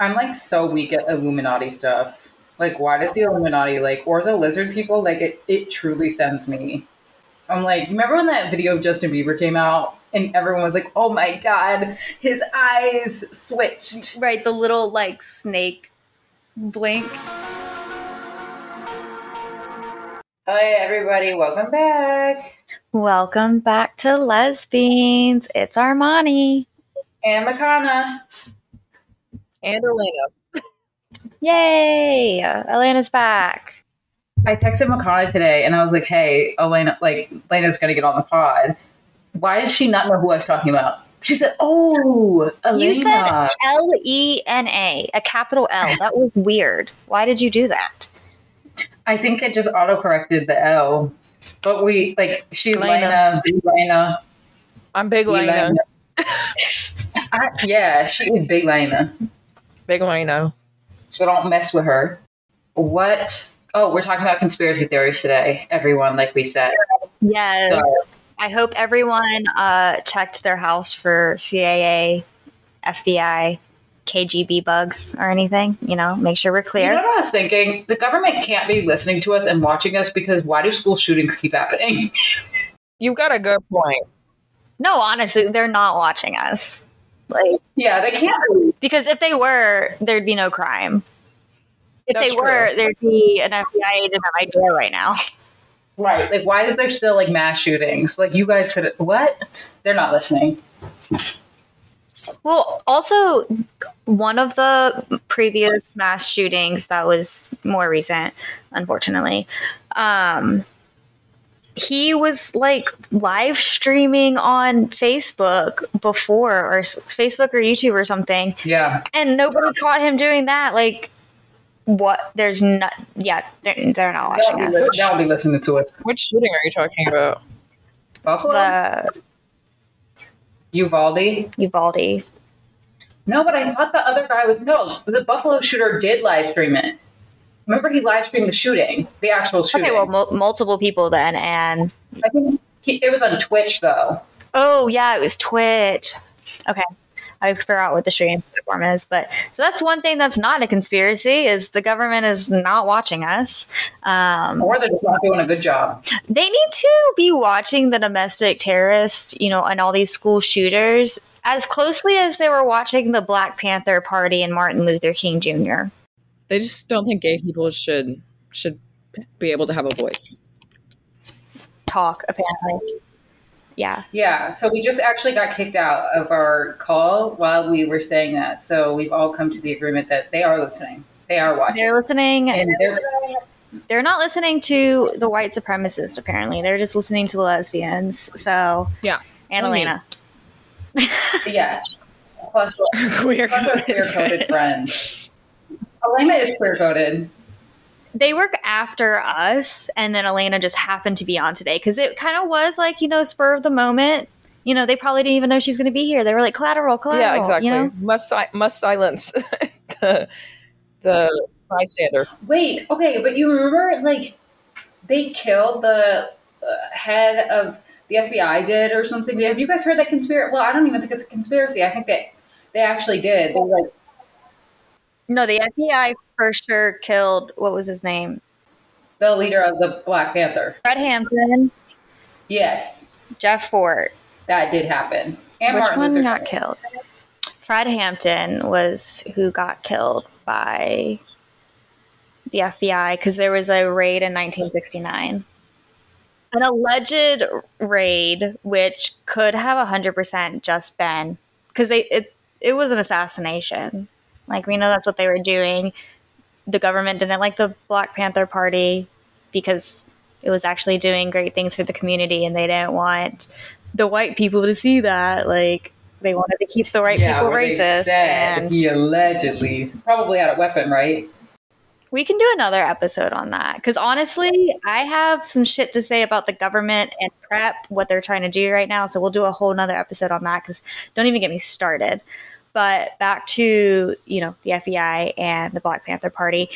I'm like so weak at Illuminati stuff. Like, why does the Illuminati like or the lizard people like it? It truly sends me. I'm like, remember when that video of Justin Bieber came out and everyone was like, "Oh my god, his eyes switched." Right, the little like snake blink. Hi everybody, welcome back. Welcome back to Les Beans. It's Armani. And Makana. And Elena. Yay! Elena's back. I texted Makana today and I was like, hey, Elena, like, Elena's gonna get on the pod. Why did she not know who I was talking about? She said, oh, Elena. You said L E N A, a capital L. That was weird. Why did you do that? I think it just auto corrected the L. But we, like, she's Lena. Lena, big Lena. I'm Big Lena. Elena. I- yeah, she is big Lena. Big Lena. So don't mess with her. What? Oh, we're talking about conspiracy theories today, everyone, like we said. Yes. So I hope everyone uh, checked their house for CIA, FBI, KGB bugs or anything. You know, make sure we're clear. You know what I was thinking? The government can't be listening to us and watching us because why do school shootings keep happening? You've got a good point. no, honestly, they're not watching us. Like, yeah, they can't. Because if they were, there'd be no crime. If That's they were, true. there'd be an FBI agent at my door right now. Right. Like, why is there still like mass shootings? Like, you guys could. What? They're not listening. Well, also, one of the previous mass shootings that was more recent, unfortunately, um, he was like live streaming on Facebook before, or Facebook or YouTube or something, Yeah. and nobody caught him doing that. Like, what? There's not. Yeah, they're, they're not They'll watching be, us. li- they'll be listening to it. Which shooting are you talking about? Buffalo? The Uvalde? Uvalde. No, but I thought the other guy was. No, the Buffalo shooter did live stream it. Remember, he live streamed the shooting, the actual shooting. Okay, well, mul- multiple people then, and I think he, it was on Twitch, though. Oh yeah, it was Twitch. Okay. I forgot what the stream platform is, but so that's one thing that's not a conspiracy is the government is not watching us. Um, Or they're just not doing a good job. they need to be watching the domestic terrorists, you know, and all these school shooters as closely as they were watching the Black Panther Party and Martin Luther King Jr. They just don't think gay people should should be able to have a voice. talk. Apparently, yeah. Yeah, so we just actually got kicked out of our call while we were saying that. So we've all come to the agreement that they are listening. They are watching. They're listening. and they're, They're not listening to the white supremacists. Apparently, they're just listening to the lesbians. So Yeah. and I mean- Elena. yeah. Plus, Queer. plus our queer coded friend. Elena is queer coded. they work after us and then elena just happened to be on today because it kind of was like you know spur of the moment you know they probably didn't even know she was going to be here they were like collateral collateral Yeah, exactly. you know Must si- must silence the the bystander. Wait, okay, but you remember like they killed the uh, head of the FBI did or something. Have you guys heard that conspiracy? Well, I don't even think it's a conspiracy. I think that they actually did. They like no the fbi for sure killed what was his name? The leader of the Black Panther. fred hampton. Yes, jeff fort that did happen. And which Martin one Luther got King. killed? Fred hampton was who got killed by the fbi because there was a raid in 1969 an alleged raid which could have 100% just been because they it, it was an assassination like we know that's what they were doing the government didn't like the black panther party because it was actually doing great things for the community and they didn't want the white people to see that like they wanted to keep the white yeah, people racist said and he allegedly probably had a weapon, right? We can do another episode on that because honestly, I have some shit to say about the government and prep, what they're trying to do right now. So we'll do a whole nother episode on that because don't even get me started. But back to you know the FBI and the Black Panther Party,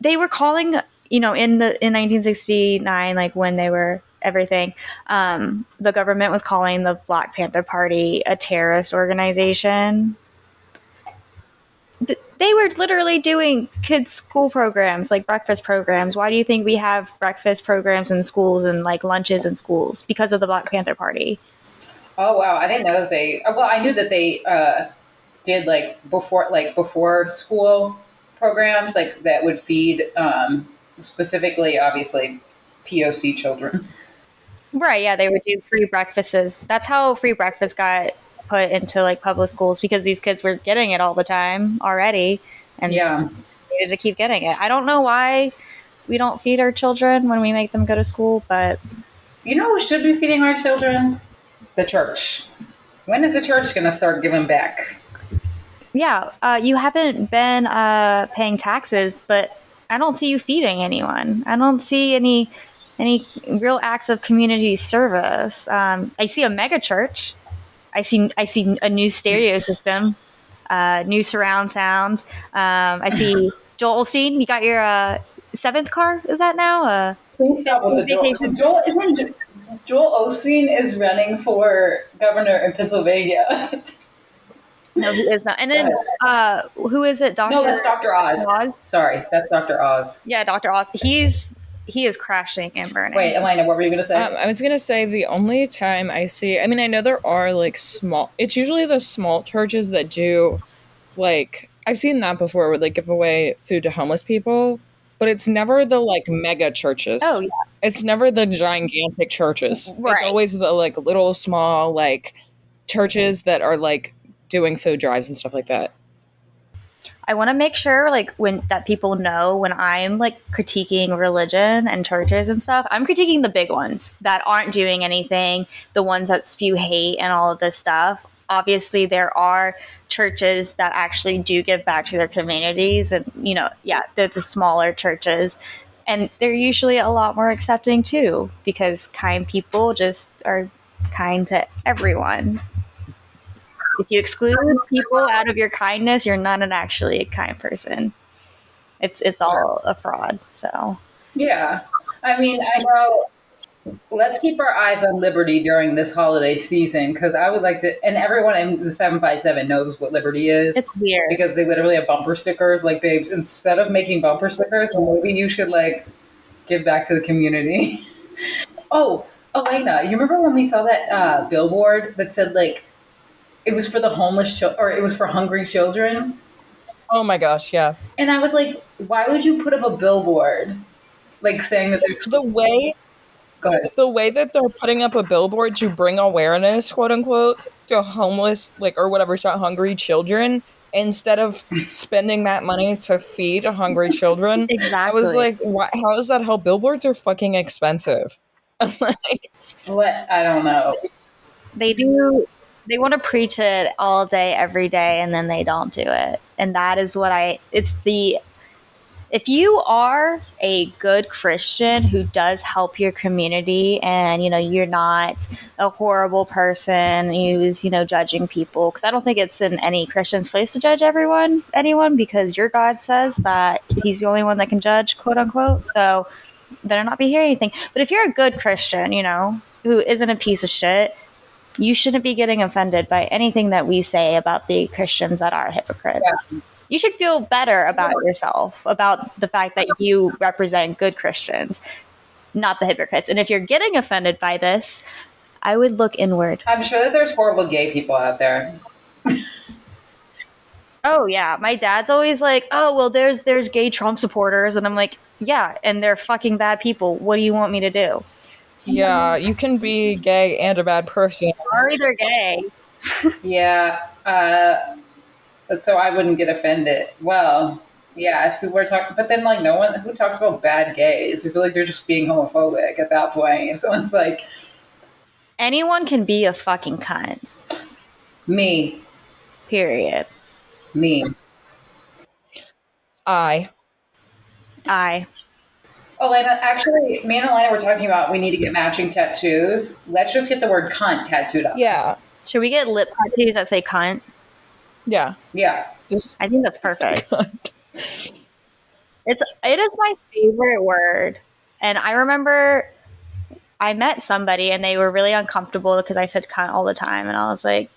they were calling you know in the in 1969 like when they were everything um, the government was calling the Black Panther Party a terrorist organization. They were literally doing kids' school programs, like breakfast programs. Why do you think we have breakfast programs in schools and like lunches in schools? Because of the Black Panther Party. Oh wow, I didn't know that they. Well, I knew that they uh, did like before, like before school programs, like that would feed um, specifically, obviously, POC children. Right, yeah, they would do free breakfasts. That's how free breakfast got put into like public schools because these kids were getting it all the time already and Yeah. needed to keep getting it. I don't know why we don't feed our children when we make them go to school, but You know we should be feeding our children? The church. When is the church going to start giving back? Yeah, uh, you haven't been uh, paying taxes, but I don't see you feeding anyone. I don't see any any real acts of community service. Um, I see a mega church. I see I see a new stereo system, uh, new surround sound. Um, I see Joel Osteen. You got your uh, seventh car. Is that now? Uh, Please stop with the Joel. Vacation. Joel isn't Joel Osteen is running for governor in Pennsylvania. no, he is not. And then uh, who is it? Doctor. no, that's Dr. Oz. Oz. Sorry, that's Dr. Oz. Yeah, Doctor Oz. He's he is crashing and burning. Wait, Elena, what were you going to say? Um, I was gonna say the only time I see, I mean, I know there are like small. It's usually the small churches that do, like I've seen that before, where they give away food to homeless people, but it's never the like mega churches. Oh yeah. It's never the gigantic churches. Right. It's always the like little small like churches that are like doing food drives and stuff like that. I want to make sure like when that people know when I'm like critiquing religion and churches and stuff, I'm critiquing the big ones that aren't doing anything, the ones that spew hate and all of this stuff. Obviously there are churches that actually do give back to their communities and you know, yeah, they're the smaller churches and they're usually a lot more accepting too because kind people just are kind to everyone. If you exclude people out of your kindness, you're not an actually a kind person. It's it's all a fraud. So yeah. I mean, I know. Let's keep our eyes on Liberty during this holiday season because I would like to, and everyone in the 757 knows what Liberty is. it's weird. because they literally have bumper stickers. Like, babes, instead of making bumper stickers, maybe you should like give back to the community. oh, Elena, you remember when we saw that uh, billboard that said like it was for the homeless children or it was for hungry children? Oh my gosh, yeah. And I was like, why would you put up a billboard like saying that there's The way go ahead. the way that they're putting up a billboard to bring awareness, quote unquote, to homeless like or whatever, shot hungry children instead of spending that money to feed hungry children. Exactly. I was like, why, how does that help? Billboards are fucking expensive. I'm like, What I don't know. they do they want to preach it all day every day and then they don't do it. And that is what i it's the if you are a good christian who does help your community and you know you're not a horrible person who's you know judging people because i don't think it's in any christian's place to judge everyone anyone because your god says that he's the only one that can judge quote unquote. So better not be hearing anything. But if you're a good christian you know who isn't a piece of shit you shouldn't be getting offended by anything that we say about the Christians that are hypocrites. Yeah. You should feel better about yourself, about the fact that you represent good Christians, not the hypocrites. And if you're getting offended by this, I would look inward. I'm sure that there's horrible gay people out there. Oh yeah, my dad's always like, "Oh, well there's there's gay Trump supporters." And I'm like, "Yeah, and they're fucking bad people. What do you want me to do?" Yeah, you can be gay and a bad person. Sorry they're gay. Yeah. Uh, so I wouldn't get offended. Well, yeah, if we were talking, but then like no one who talks about bad gays. I feel like they're just being homophobic at that point. If someone's like Anyone can be a fucking cunt. me, Period. me. I. I Elena, actually, me and Elena were talking about we need to get matching tattoos. Let's just get the word cunt tattooed up. Yeah. Should we get lip tattoos that say cunt? Yeah. Yeah. Just I think that's perfect. It's it is my favorite word. And I remember I met somebody and they were really uncomfortable because I said cunt all the time and I was like,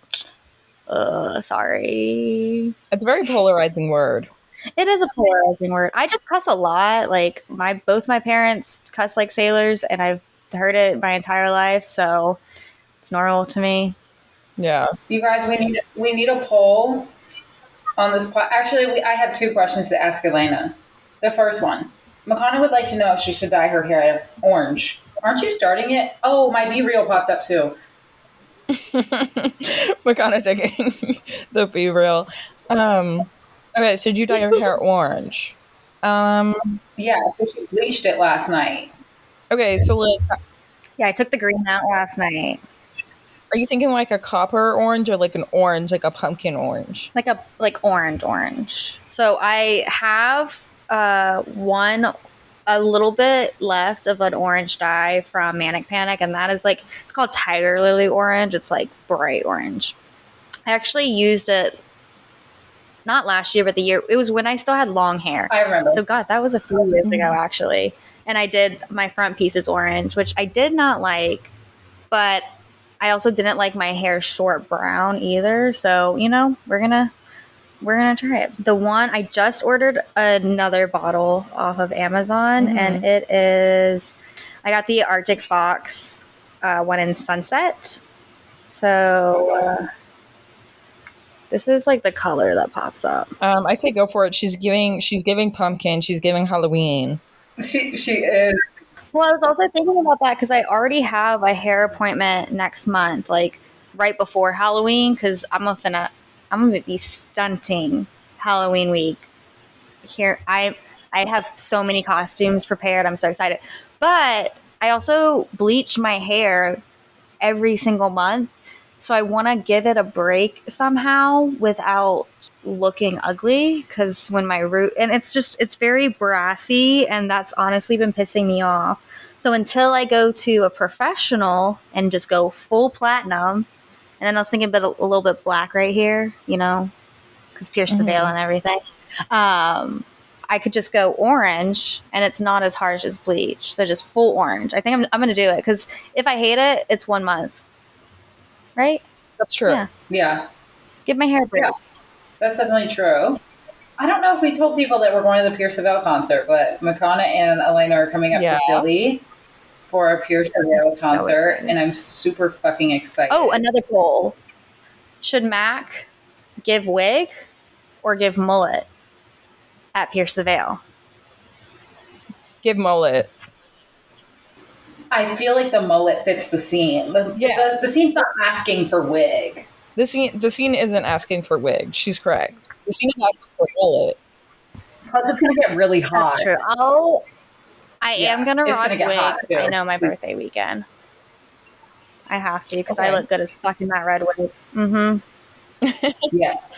uh, sorry. it's a very polarizing word. It is a polarizing word. I just cuss a lot. Like my both my parents cuss like sailors, and I've heard it my entire life, so it's normal to me. Yeah. You guys, we need we need a poll on this. Po- Actually, we, I have two questions to ask Elena. The first one, Makana would like to know if she should dye her hair orange. Aren't you starting it? Oh, my BeReal popped up too. Makana taking the be real. Um, okay, so you dye your hair orange. Um, Yeah, so she bleached it last night. okay, so like, Yeah, I took the green out last night, are you thinking like a copper orange or like an orange, like a pumpkin orange? like a like orange orange. So I have uh one a little bit left of an orange dye from Manic Panic, and that is like it's called Tiger Lily Orange. It's like bright orange. I actually used it not last year, but the year it was when I still had long hair. I remember. So God, that was a few years ago actually. And I did my front pieces orange, which I did not like, but I also didn't like my hair short brown either. So, you know, we're gonna we're gonna try it. The one I just ordered another bottle off of Amazon and it is I got the Arctic Fox uh, one in sunset. So uh, this is like the color that pops up. Um, I say go for it. She's giving, she's giving pumpkin. She's giving Halloween. she she is. Well, I was also thinking about that because I already have a hair appointment next month, like right before Halloween, because I'm gonna I'm gonna be stunting Halloween week. Here, I I have so many costumes prepared. I'm so excited, but I also bleach my hair every single month, so I want to give it a break somehow without looking ugly. Because when my root and it's just it's very brassy, and that's honestly been pissing me off. So until I go to a professional and just go full platinum, and then I was thinking about a, a little bit black right here, you know, because pierce the veil and everything. Um, I could just go orange, and it's not as harsh as bleach. So just full orange. I think I'm, I'm going to do it because if I hate it, it's one month, right? That's true. Yeah. Yeah, Give my hair a break. Yeah. that's definitely true. I don't know if we told people that we're going to the Pierce the Veil concert, but Makana and Elena are coming up Yeah. to Philly for a Pierce the Veil concert, excited. and I'm super fucking excited. Oh, another poll. Should Mac give wig or give mullet at Pierce the Veil? Give mullet. I feel like the mullet fits the scene. The, Yeah. the, the scene's not asking for wig. The scene, the scene isn't asking for wig. She's correct. The scene is asking for mullet. Plus, it's going to get really hot. That's true. Oh, I Yeah, am gonna it's rock gonna get wig. hot, too. I know my birthday weekend. I have to because I look good as fucking that red wig. Mm-hmm. Yes.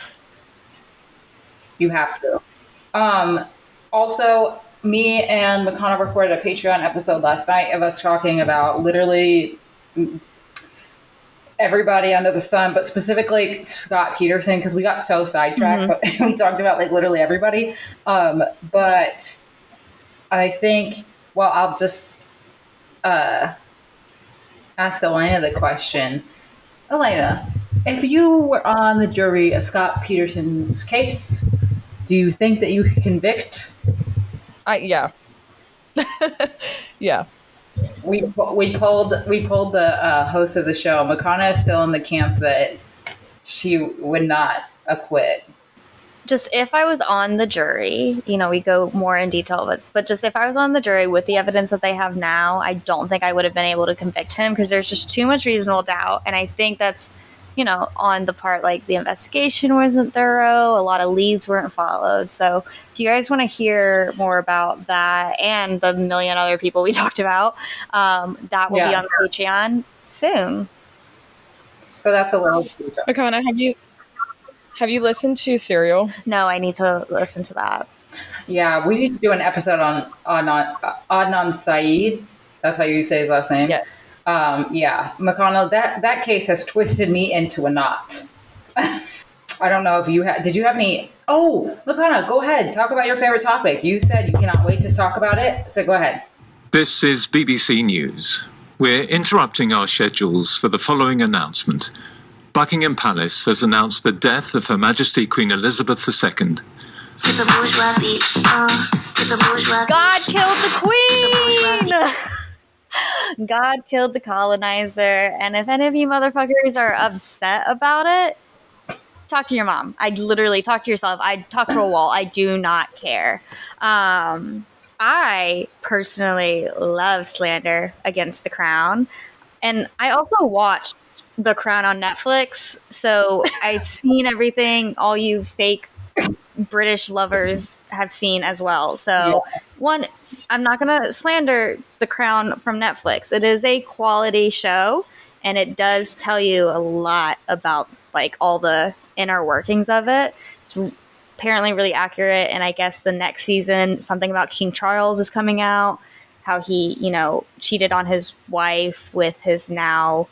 You have to. Um, also, me and Makana recorded a Patreon episode last night of us talking about literally everybody under the sun, but specifically Scott Peterson, because we got so sidetracked, but we talked about like literally everybody. Um, but I think, well, I'll just uh, ask Elena the question. Elena, if you were on the jury of Scott Peterson's case, do you think that you could convict? I yeah. yeah. We we pulled we pulled the uh, host of the show. Makana is still in the camp that she would not acquit. Just if I was on the jury, you know, we go more in detail with, but just if I was on the jury with the evidence that they have now, I don't think I would have been able to convict him because there's just too much reasonable doubt, and I think that's you know, on the part like the investigation wasn't thorough, a lot of leads weren't followed. So, if you guys want to hear more about that and the million other people we talked about, um, that will be on Patreon soon. So that's a little. Akana, have you have you listened to Serial? No, I need to listen to that. Yeah, we need to do an episode on Adnan, Adnan Saeed. That's how you say his last name. Yes. Um, yeah, Makana, that that case has twisted me into a knot. I don't know if you had. Did you have any? Oh, Makana, go ahead. Talk about your favorite topic. You said you cannot wait to talk about it. So go ahead. This is BBC News. We're interrupting our schedules for the following announcement. Buckingham Palace has announced the death of Her Majesty Queen Elizabeth II. to the bourgeois beat. Uh, to the bourgeois God killed the queen. God killed the colonizer. And if any of you motherfuckers are upset about it, talk to your mom. I literally talk to yourself. I talk to a wall. I do not care. Um, I personally love slander against the crown. And I also watched The Crown on Netflix. So I've seen everything all you fake British lovers have seen as well. So, one, I'm not going to slander The Crown from Netflix. It is a quality show and it does tell you a lot about like all the inner workings of it. It's apparently really accurate and I guess the next season something about King Charles is coming out, how he, you know, cheated on his wife with his now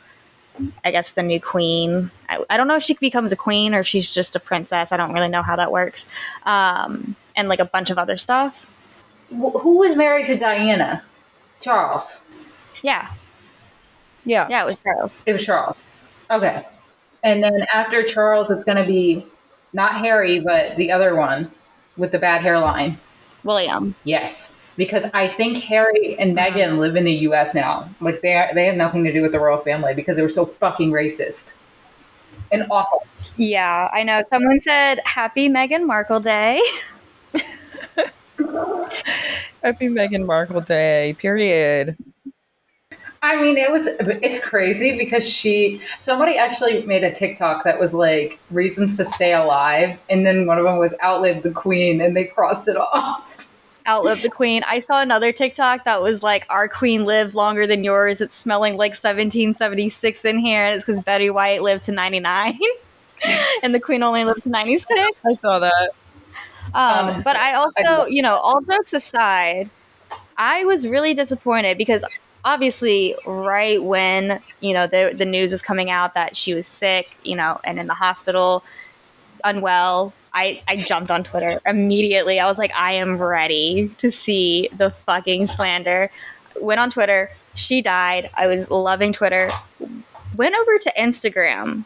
I guess the new queen. I, I don't know if she becomes a queen or if she's just a princess. I don't really know how that works. Um, and like a bunch of other stuff. Wh- Who was married to Diana? Charles. Yeah, Yeah. yeah, it was Charles. It was Charles. Okay. And then after Charles, it's going to be not Harry, but the other one with the bad hairline. William. Yes. Because I think Harry and uh-huh. Meghan live in the U.S. now. Like they are, they have nothing to do with the royal family because they were so fucking racist and awful. Yeah, I know. Someone said Happy Meghan Markle Day. Happy Meghan Markle Day. Period. I mean, it was it's crazy because she somebody actually made a TikTok that was like reasons to stay alive, and then one of them was outlive the queen, and they crossed it off. Outlive the Queen. I saw another TikTok that was like, Our Queen lived longer than yours. It's smelling like 1776 in here. And it's because Betty White lived to 99 and the Queen only lived to 96. I saw that. Um, but I also, you know, all jokes aside, I was really disappointed because obviously, right when you know the the news was coming out that she was sick, you know, and in the hospital, unwell, I I jumped on Twitter immediately. I was like, I am ready to see the fucking slander. Went on Twitter. She died. I was loving Twitter. Went over to Instagram.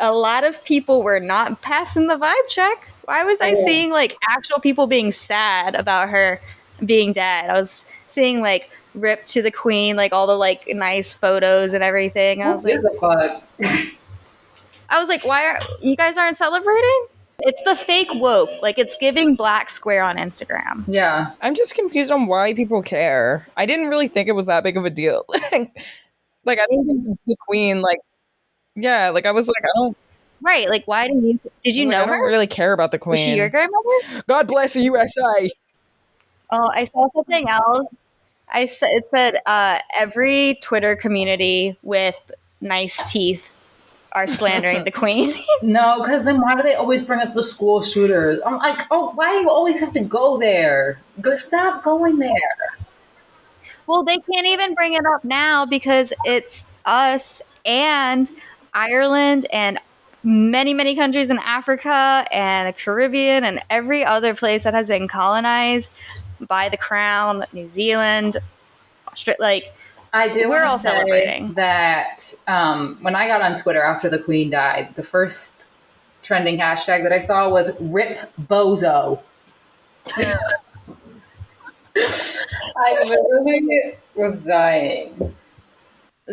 A lot of people were not passing the vibe check. Why was I Oh. seeing like actual people being sad about her being dead? I was seeing like rip to the queen, like all the like nice photos and everything. I was Who like, gives? I was like, why are you guys aren't celebrating? It's the fake woke. Like it's giving black square on Instagram. Yeah, I'm just confused on why people care. I didn't really think it was that big of a deal. like I didn't think the queen like yeah, like I was like I don't Right. Like why did you did you like, know I don't her? really care about the queen. Was she your queen. grandmother? God bless the USA. Oh, I saw something else. I said it said uh, every Twitter community with nice teeth are slandering the queen. no, because then why do they always bring up the school shooters? I'm like, oh, why do you always have to go there? Go, stop going there. well, they can't even bring it up now because it's us and Ireland and many, many countries in Africa and the Caribbean and every other place that has been colonized by the crown, New Zealand, Austra- like I do. We're all say celebrating. that um, when I got on Twitter after the Queen died, the first trending hashtag that I saw was "Rip Bozo." I literally was dying.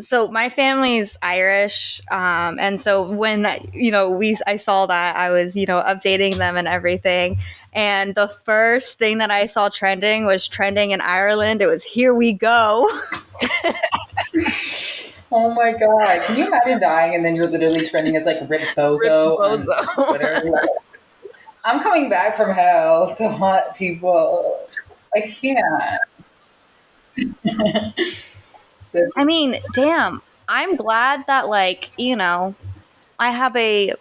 So my family's Irish, um, and so when you know we I saw that I was you know updating them and everything, and the first thing that I saw trending was trending in Ireland. It was "Here we go." Oh my god! Can you imagine dying and then you're literally trending as like "Rip Bozo"? Rip on Twitter? I'm coming back from hell to haunt people. I can't. The- I mean, damn. I'm glad that like you know, I have a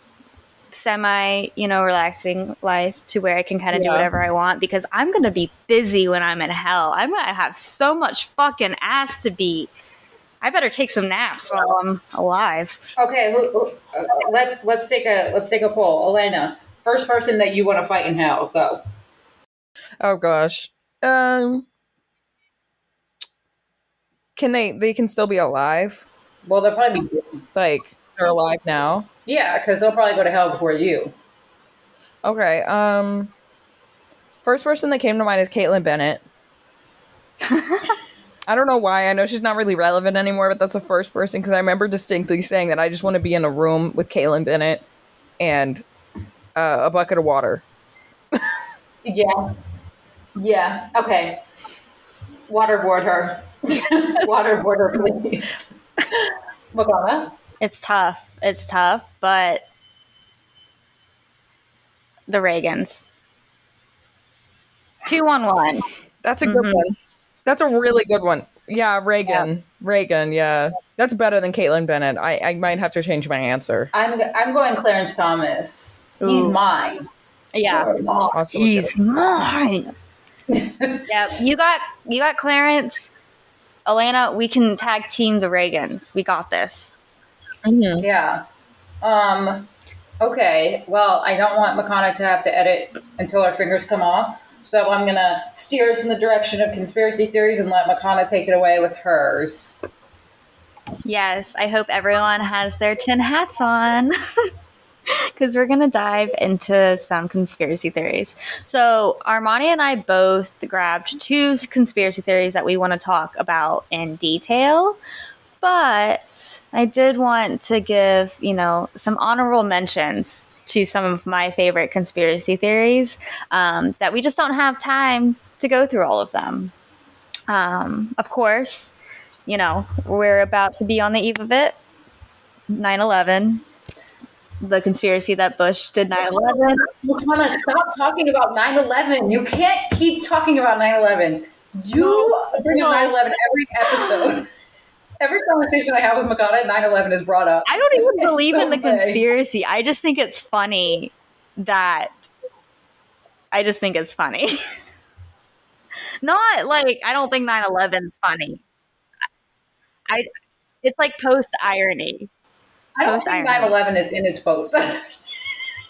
semi you know relaxing life to where I can kind of do whatever I want because I'm gonna be busy when I'm in hell. I'm gonna have so much fucking ass to beat. I better take some naps while I'm alive. Okay, who, who, uh, let's let's take a let's take a poll. Elena, first person that you want to fight in hell, go. Oh gosh. Um Can they they can still be alive? Well, they'll probably be Like they're alive now. yeah, because they'll probably go to hell before you. Okay. Um, first person that came to mind is Kaitlin Bennett. I don't know why. I know she's not really relevant anymore, but that's the first person because I remember distinctly saying that I just want to be in a room with Kaitlin Bennett and uh, a bucket of water. Yeah. Yeah. Okay. Waterboard her. Waterboard her, please. Makana? It's tough. It's tough, but the Reagans. Two one one. That's a good Mhm. one. That's a really good one. Yeah, Reagan. Reagan. Yeah, that's better than Kaitlin Bennett. I, I might have to change my answer. I'm I'm going Clarence Thomas. He's mine. Yeah. Also a mine. Yeah, you got you got Clarence. Elena, we can tag team the Reagans. We got this. Mhm. Yeah. Um. Okay. Well, I don't want Makana to have to edit until our fingers come off. So I'm gonna steer us in the direction of conspiracy theories and let Makana take it away with hers. Yes, I hope everyone has their tin hats on because we're going to dive into some conspiracy theories. So, Armani and I both grabbed two conspiracy theories that we want to talk about in detail. But I did want to give, you know, some honorable mentions to some of my favorite conspiracy theories um, that we just don't have time to go through all of them. Um, of course, you know, we're about to be on the eve of it 9 11, the conspiracy that Bush did 9 11. Makana, stop talking about 9/11. You can't keep talking about 9/11. You bring up 9/11 every episode. Every conversation I have with Makana, 9/11 is brought up. I don't even believe so in the vague. conspiracy. I just think it's funny that. I just think it's funny. Not like I don't think 9 11 is funny. I it's like post irony. I don't think irony. 9/11 is in its post.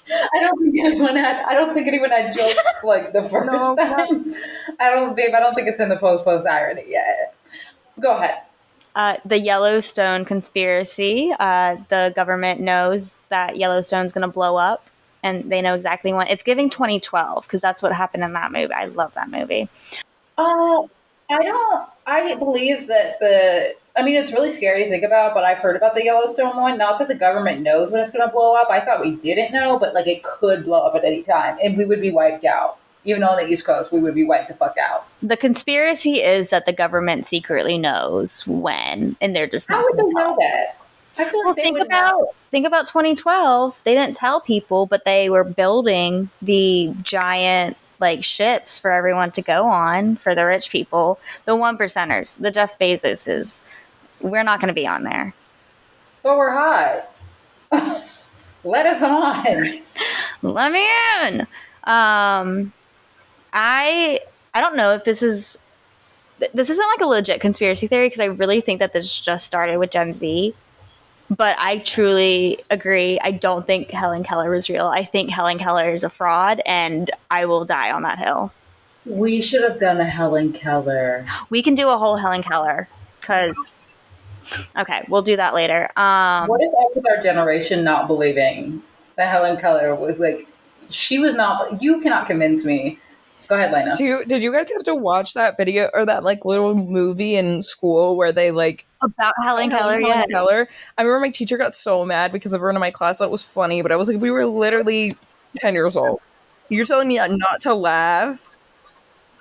I don't think anyone had. I don't think anyone had jokes like the first No, time. I don't, babe. I don't think it's in the post post irony yet. Go ahead. Uh, the Yellowstone conspiracy. Uh, the government knows that Yellowstone's going to blow up, and they know exactly when. It's giving 2012 because that's what happened in that movie. I love that movie. Uh, I don't. I believe that the. I mean, it's really scary to think about, but I've heard about the Yellowstone one. Not that the government knows when it's going to blow up. I thought we didn't know, but like it could blow up at any time, and we would be wiped out. Even on the East Coast, we would be wiped the fuck out. The conspiracy is that the government secretly knows when, and they're just How not would they know that? I feel like Well, think about know. think about 2012. They didn't tell people, but they were building the giant like ships for everyone to go on for the rich people, the one percenters, the Jeff Bezoses. We're not going to be on there. But we're hot. Let us on. Let me in. Um, I I don't know if this is this isn't like a legit conspiracy theory because I really think that this just started with Gen Z. But I truly agree. I don't think Helen Keller was real. I think Helen Keller is a fraud, and I will die on that hill. We should have done a Helen Keller. We can do a whole Helen Keller because. Okay, we'll do that later. Um, What if I was our generation not believing that Helen Keller was like, she was not, you cannot convince me. Go ahead, Lena. Do you, did you guys have to watch that video or that like little movie in school where they like about Helen Keller, Helen yeah. Keller? I remember my teacher got so mad because everyone in my class thought it was funny, but I was like, we were literally ten years old. You're telling me not to laugh?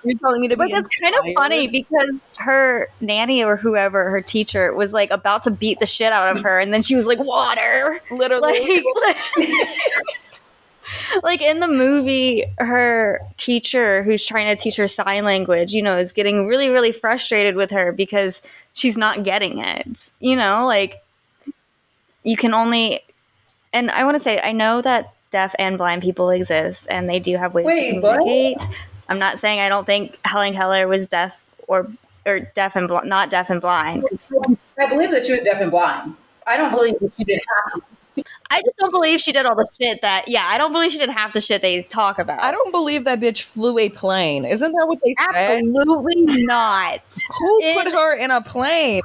You're telling me to But be it's kind of funny because her nanny or whoever her teacher was like about to beat the shit out of her, and then she was like, "Water!" Literally, Like, like in the movie, her teacher, who's trying to teach her sign language, you know, is getting really, really frustrated with her because she's not getting it. You know, like you can only, and I want to say, I know that deaf and blind people exist, and they do have ways Wait, to what? Communicate. I'm not saying I don't think Helen Keller was deaf or or deaf and bl- not deaf and blind. I believe that she was deaf and blind. I don't believe that she did half. I just don't believe she did all the shit that. Yeah, I don't believe she did half the shit they talk about. I don't believe that bitch flew a plane. Isn't that what they said? Absolutely not. Who It- put her in a plane?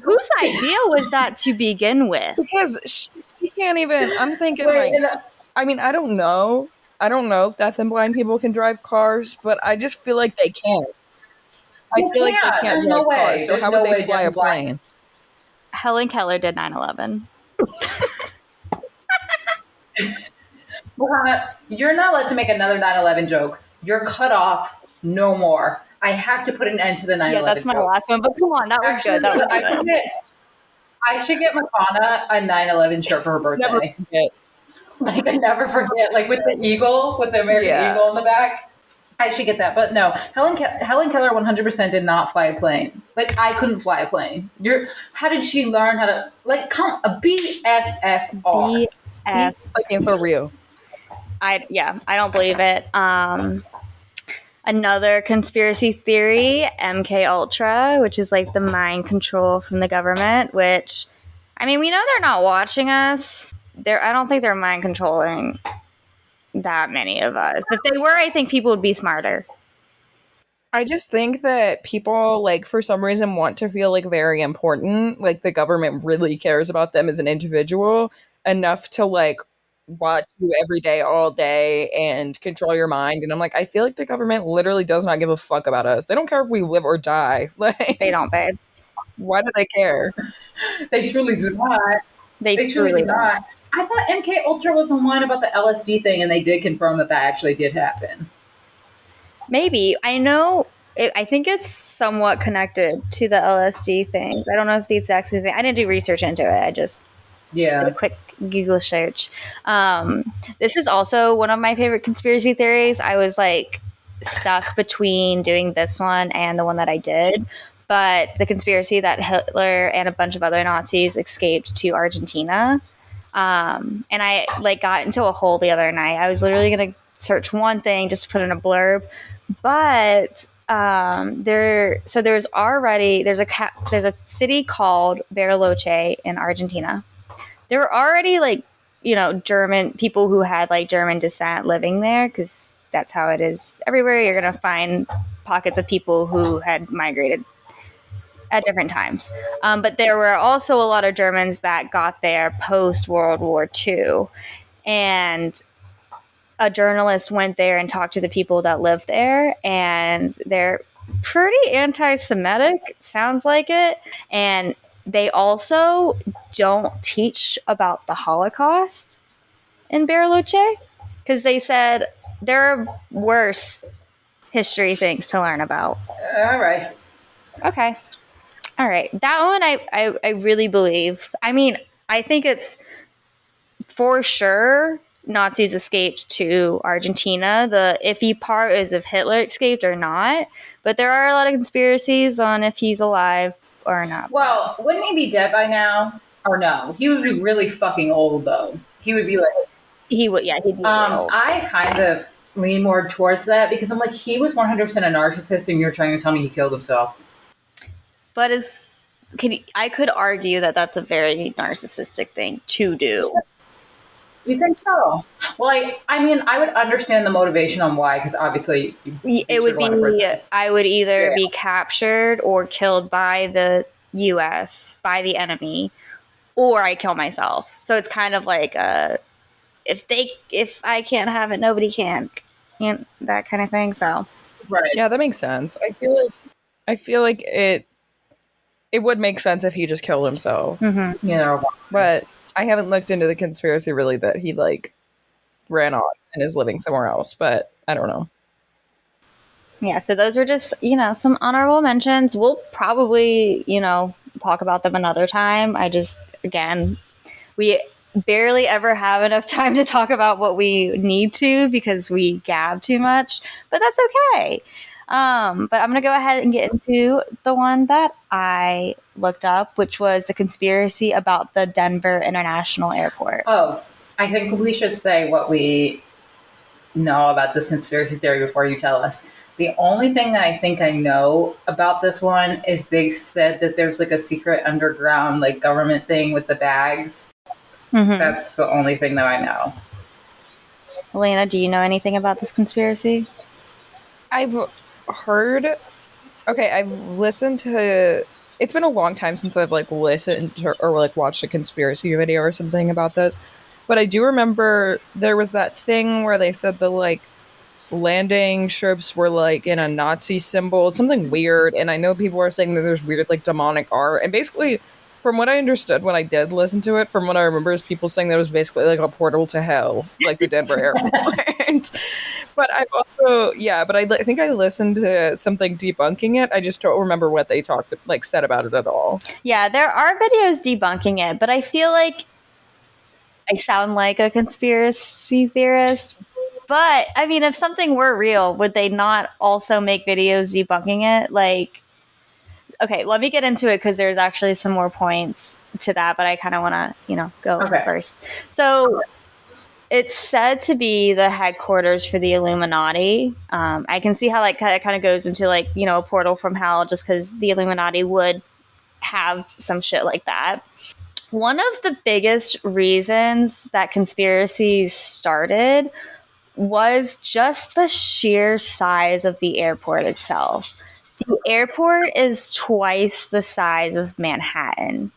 Whose idea was that to begin with? Because she, she can't even. I'm thinking Wait, like uh, I mean, I don't know. I don't know if deaf and blind people can drive cars, but I just feel like they can't. I They feel like they can't drive no way. cars. So There's how no would they fly a and blind- plane? Helen Keller did 9 11. Makana, you're not allowed to make another 9/11 joke. You're cut off. No more. I have to put an end to the 9/11. Yeah, that's my jokes. last one. But come on, that was Actually, good. That was I good. should get. I should get Makana a 9/11 shirt for her birthday. Like I never forget, like with the eagle, with the American Yeah. eagle in the back. I should get that, but no. Helen Ke- Helen Keller 100% did not fly a plane. Like I couldn't fly a plane. You're how did she learn how to like come a BFFR? BF. Fucking for real. I yeah, I don't believe it. Um, another conspiracy theory, MK Ultra, which is like the mind control from the government. Which, I mean, we know they're not watching us. They're I don't think they're mind controlling that many of us. If they were, I think people would be smarter. I just think that people like for some reason want to feel like very important, like the government really cares about them as an individual enough to like watch you every day all day and control your mind and I'm like I feel like the government literally does not give a fuck about us. They don't care if we live or die. Like They don't, babe. why do they care? They truly do not. They, They truly truly do don't. not. I thought MK Ultra was online about the LSD thing, and they did confirm that that actually did happen. Maybe I know. It, I think it's somewhat connected to the LSD thing. I don't know if the exact same thing. I didn't do research into it. I just did Yeah. a quick Google search. Um, this is also one of my favorite conspiracy theories. I was like stuck between doing this one and the one that I did. But the conspiracy that Hitler and a bunch of other Nazis escaped to Argentina. Um, and I like got into a hole the other night. I was literally gonna search one thing just put in a blurb, but um, there. So there's already there's a ca- there's a city called Bariloche in Argentina. There were already like you know German people who had like German descent living there because that's how it is everywhere. You're gonna find pockets of people who had migrated at different times. Um, but there were also a lot of Germans that got there post World War II. And a journalist went there and talked to the people that lived there, and they're pretty anti Semitic, sounds like it. And they also don't teach about the Holocaust in Bariloche because they said there are worse history things to learn about. All right. Okay. All right. That one I, I, I really believe. I mean, I think it's for sure Nazis escaped to Argentina. The iffy part is if Hitler escaped or not. But there are a lot of conspiracies on if he's alive or not. Well, wouldn't he be dead by now? Or no? He would be really fucking old though. He would be like. he would, yeah, he'd be Um, old. I kind of lean more towards that because I'm like he was 100 percent a narcissist, and you're trying to tell me he killed himself. But is could I could argue that that's a very narcissistic thing to do. You think so? Well, I, I mean, I would understand the motivation on why, because obviously, you- it would should want to be I would either Yeah. be captured or killed by the US by the enemy or I kill myself. So it's kind of like uh if they if I can't have it nobody can. You know, that kind of thing. So right. Yeah, that makes sense. I feel like I feel like it it would make sense if he just killed himself. mhm. You know, But I haven't looked into the conspiracy really that he like ran off and is living somewhere else, but I don't know. yeah, so those were just, you know, some honorable mentions. We'll probably, you know, talk about them another time. I just again, we barely ever have enough time to talk about what we need to because we gab too much, but that's okay. Um, but I'm going to go ahead and get into the one that I looked up, which was the conspiracy about the Denver International Airport. Oh, I think we should say what we know about this conspiracy theory before you tell us. The only thing that I think I know about this one is they said that there's like a secret underground like government thing with the bags. Mhm. That's the only thing that I know. Elena, do you know anything about this conspiracy? I've heard okay, I've listened to it's been a long time since I've like listened to, or like watched a conspiracy video or something about this. but I do remember there was that thing where they said the like landing strips were like in a Nazi symbol, something weird. And I know people are saying that there's weird like demonic art. And basically, from what I understood when I did listen to it, from what I remember is people saying that it was basically like a portal to hell, like the Denver airport. but I've also yeah, but I, I think I listened to something debunking it. I just don't remember what they talked like said about it at all. Yeah, there are videos debunking it, but I feel like I sound like a conspiracy theorist. But I mean, if something were real, would they not also make videos debunking it? Like, okay, let me get into it because there's actually some more points to that, but I kind of want to, you know, go Okay. first. So it's said to be the headquarters for the Illuminati. Um, I can see how like it kind of goes into like you know a portal from hell, just because the Illuminati would have some shit like that. One of the biggest reasons that conspiracies started was just the sheer size of the airport itself. The airport is twice the size of Manhattan.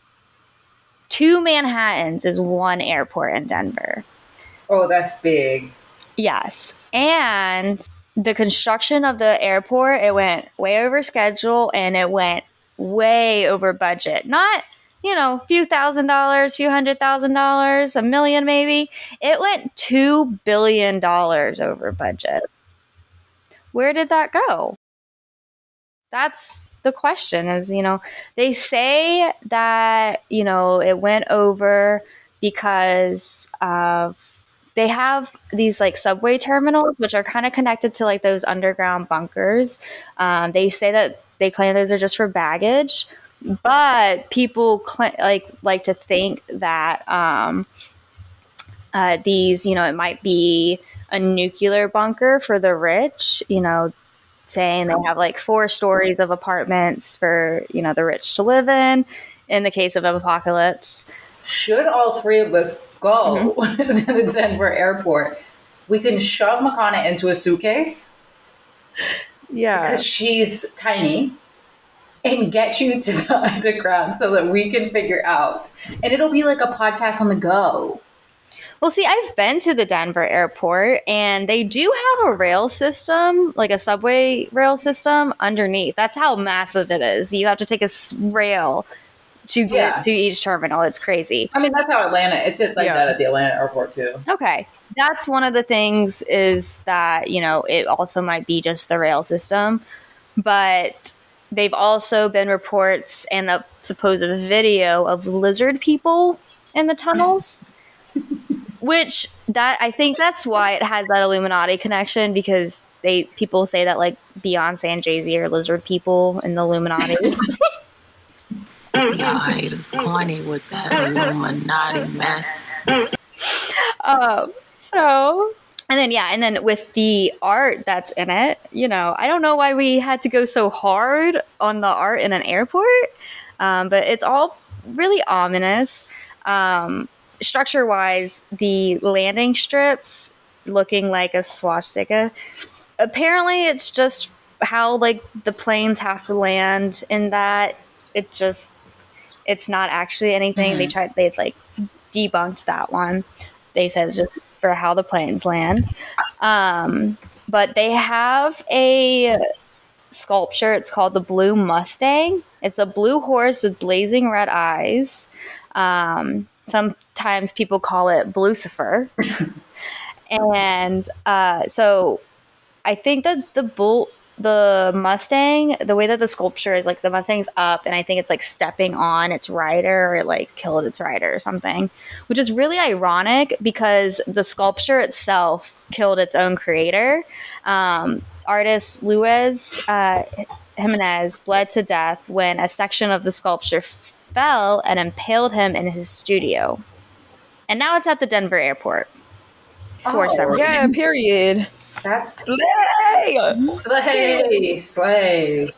Two Manhattans is one airport in Denver. Oh, that's big. Yes. And the construction of the airport, it went way over schedule and it went way over budget. Not, you know, a few thousand dollars, few hundred thousand dollars, a million maybe. It went two billion dollars over budget. Where did that go? That's the question is, you know, they say that, you know, it went over because of they have these like subway terminals which are kind of connected to like those underground bunkers. Um, they say that they claim those are just for baggage but people cl- like like to think that um, uh, these you know it might be a nuclear bunker for the rich you know saying they have like four stories of apartments for you know the rich to live in in the case of an apocalypse Should all three of us go Mm-hmm. to the Denver airport, we can shove Makana into a suitcase Yeah. because she's tiny and get you to the underground so that we can figure out. And it'll be like a podcast on the go. Well, see, I've been to the Denver airport and they do have a rail system, like a subway rail system underneath. That's how massive it is. You have to take a rail to get Yeah. to each terminal. It's crazy. I mean, that's how Atlanta. It's like Yeah. that at the Atlanta airport too. Okay. That's one of the things is that, you know, it also might be just the rail system. But they've also been reports and a supposed video of lizard people in the tunnels. Which that I think that's why it has that Illuminati connection because they people say that like Beyonce and Jay Z are lizard people in the Illuminati. Y'all haters corny with that Illuminati mess. um, so and then yeah and then with the art that's in it you know i don't know why we had to go so hard on the art in an airport um, but it's all really ominous um, structure wise the landing strips looking like a swastika apparently it's just how like the planes have to land in that it just it's not actually anything they tried they like debunked that one they said it's just for how the planes land. Um, but they have a sculpture. It's called the Blue Mustang. It's a blue horse with blazing red eyes. Um, sometimes people call it Lucifer. and uh, so I think that the bull, the Mustang, the way that the sculpture is like the Mustang's up, and I think it's like stepping on its rider or it like killed its rider or something, which is really ironic because the sculpture itself killed its own creator. Um, artist Luis uh, Jimenez bled to death when a section of the sculpture fell and impaled him in his studio. And now it's at the Denver airport for Oh, some reason. yeah, period. That's Slay! slay, slay.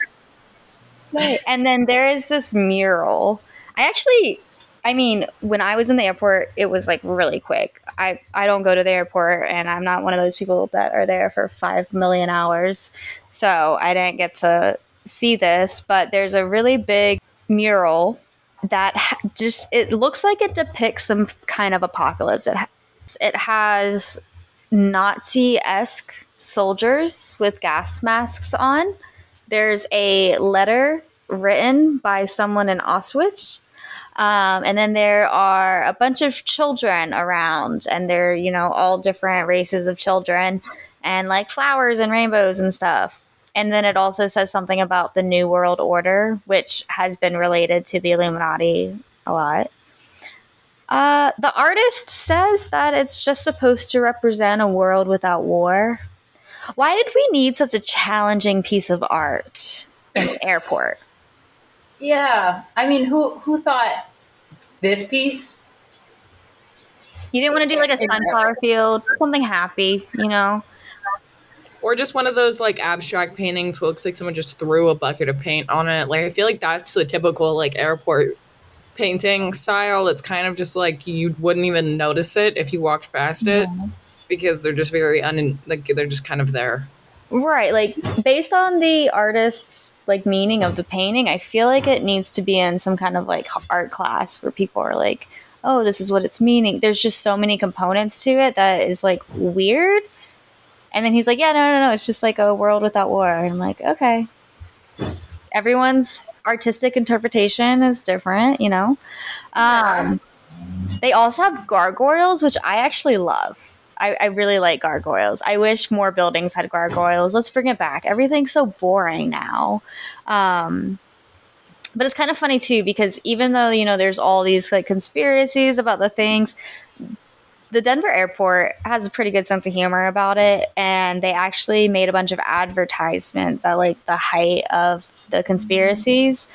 Right. And then there is this mural. I actually, I mean, when I was in the airport, it was like really quick. I, I don't go to the airport and I'm not one of those people that are there for five million hours. So I didn't get to see this, but there's a really big mural that just, it looks like it depicts some kind of apocalypse. It, ha- It has Nazi esque soldiers with gas masks on. There's a letter written by someone in Auschwitz. Um, and then there are a bunch of children around, and they're, you know, all different races of children, and like flowers and rainbows and stuff. And then it also says something about the New World Order, which has been related to the Illuminati a lot. Uh, the artist says that it's just supposed to represent a world without war. Why did we need such a challenging piece of art in an airport? Yeah, I mean, who who thought this piece? You didn't want to do like a sunflower field, something happy, you know? Or just one of those like abstract paintings where looks like someone just threw a bucket of paint on it. Like I feel like that's the typical like airport painting style. It's kind of just like you wouldn't even notice it if you walked past it because they're just very un like they're just kind of there. Right, like based on the artist's like meaning of the painting, I feel like it needs to be in some kind of like art class where people are like, "Oh, this is what it's meaning." There's just so many components to it that is like weird. And then he's like, "Yeah, no, no, no, it's just like a world without war." And I'm like, "Okay." Everyone's artistic interpretation is different, you know. Um, they also have gargoyles, which I actually love. I, I really like gargoyles. I wish more buildings had gargoyles. Let's bring it back. Everything's so boring now. Um, but it's kind of funny too because even though you know there's all these like conspiracies about the things, the Denver airport has a pretty good sense of humor about it, and they actually made a bunch of advertisements at like the height of the conspiracies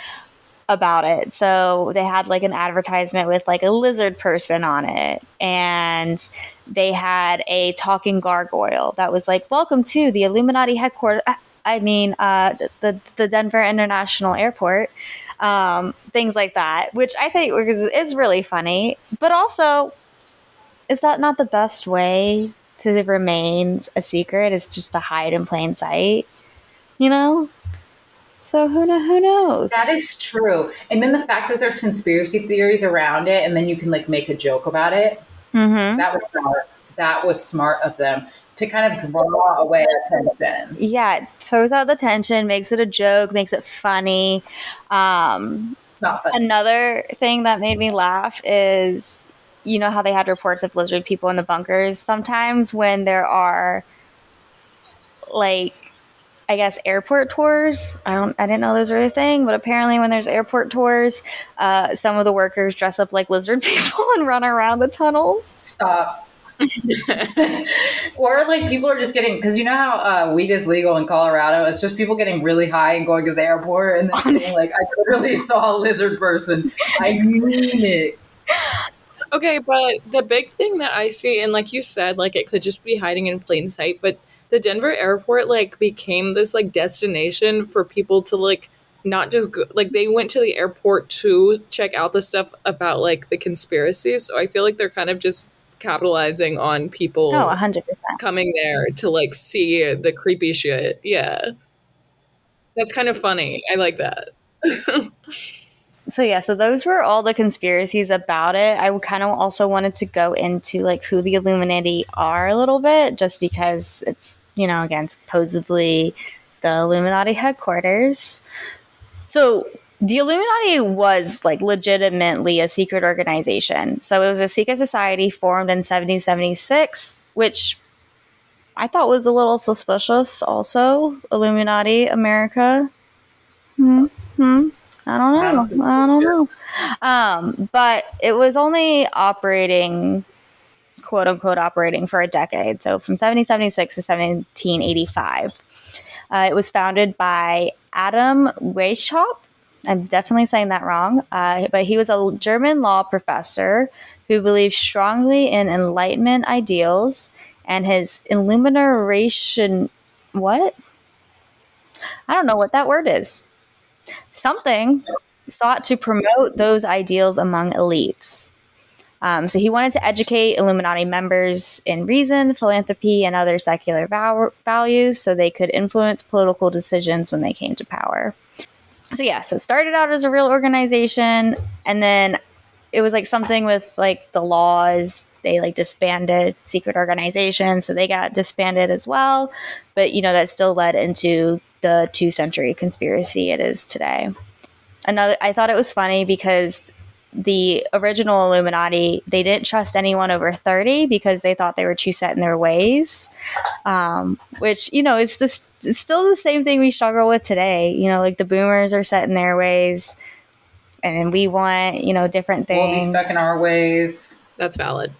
about it. So they had like an advertisement with like a lizard person on it, and they had a talking gargoyle that was like, "Welcome to the Illuminati headquarters." I mean, uh, the the Denver International Airport, um, things like that, which I think is, is really funny. But also, is that not the best way to remain a secret? Is just to hide in plain sight, you know? So who know, who knows? That is true. And then the fact that there's conspiracy theories around it, and then you can like make a joke about it. hmm That was smart. That was smart of them to kind of draw away attention. Yeah, it throws out the tension, makes it a joke, makes it funny. Um, not. Another thing that made me laugh is you know how they had reports of lizard people in the bunkers? Sometimes when there are like I guess airport tours. I don't I didn't know those were a thing, but apparently when there's airport tours, uh, some of the workers dress up like lizard people and run around the tunnels. Stop. or like people are just getting because you know how uh, weed is legal in Colorado. It's just people getting really high and going to the airport and then being like, "I literally saw a lizard person." I mean it. Okay, but the big thing that I see, and like you said, like it could just be hiding in plain sight, but the Denver airport like became this like destination for people to like not just go, like they went to the airport to check out the stuff about like the conspiracies. So I feel like they're kind of just capitalizing on people Oh, 100%. coming there to like see the creepy shit. Yeah. That's kind of funny. I like that. So yeah, so those were all the conspiracies about it. I kind of also wanted to go into like who the Illuminati are a little bit, just because it's you know again supposedly the Illuminati headquarters. So the Illuminati was like legitimately a secret organization. So it was a secret society formed in 1776, which I thought was a little suspicious. Also, Illuminati America. Hmm. Hmm. I don't know. I don't know. Um, but it was only operating, quote unquote, operating for a decade. So from 1776 to 1785. Uh, it was founded by Adam Weishaupt. I'm definitely saying that wrong. Uh, but he was a German law professor who believed strongly in Enlightenment ideals and his illumination. What? I don't know what that word is. Something sought to promote those ideals among elites. Um, so he wanted to educate Illuminati members in reason, philanthropy, and other secular val- values so they could influence political decisions when they came to power. So, yeah, so it started out as a real organization, and then it was like something with like the laws. They like disbanded secret organizations, so they got disbanded as well. But you know that still led into the two century conspiracy it is today. Another, I thought it was funny because the original Illuminati they didn't trust anyone over thirty because they thought they were too set in their ways. Um, which you know it's this it's still the same thing we struggle with today. You know, like the boomers are set in their ways, and we want you know different things. We'll be stuck in our ways. That's valid.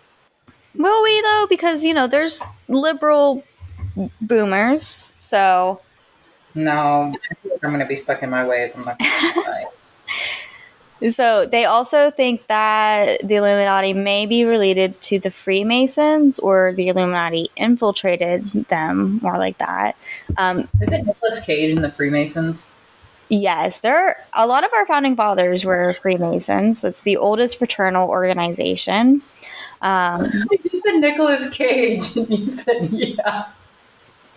Will we though? Because you know, there's liberal boomers. So No, I feel like I'm gonna be stuck in my ways. I'm not so they also think that the Illuminati may be related to the Freemasons or the Illuminati infiltrated them, more like that. Um, Is it Nicolas Cage in the Freemasons? yes, there are, a lot of our founding fathers were Freemasons. It's the oldest fraternal organization. Um, You said Nicolas Cage, and you said yeah.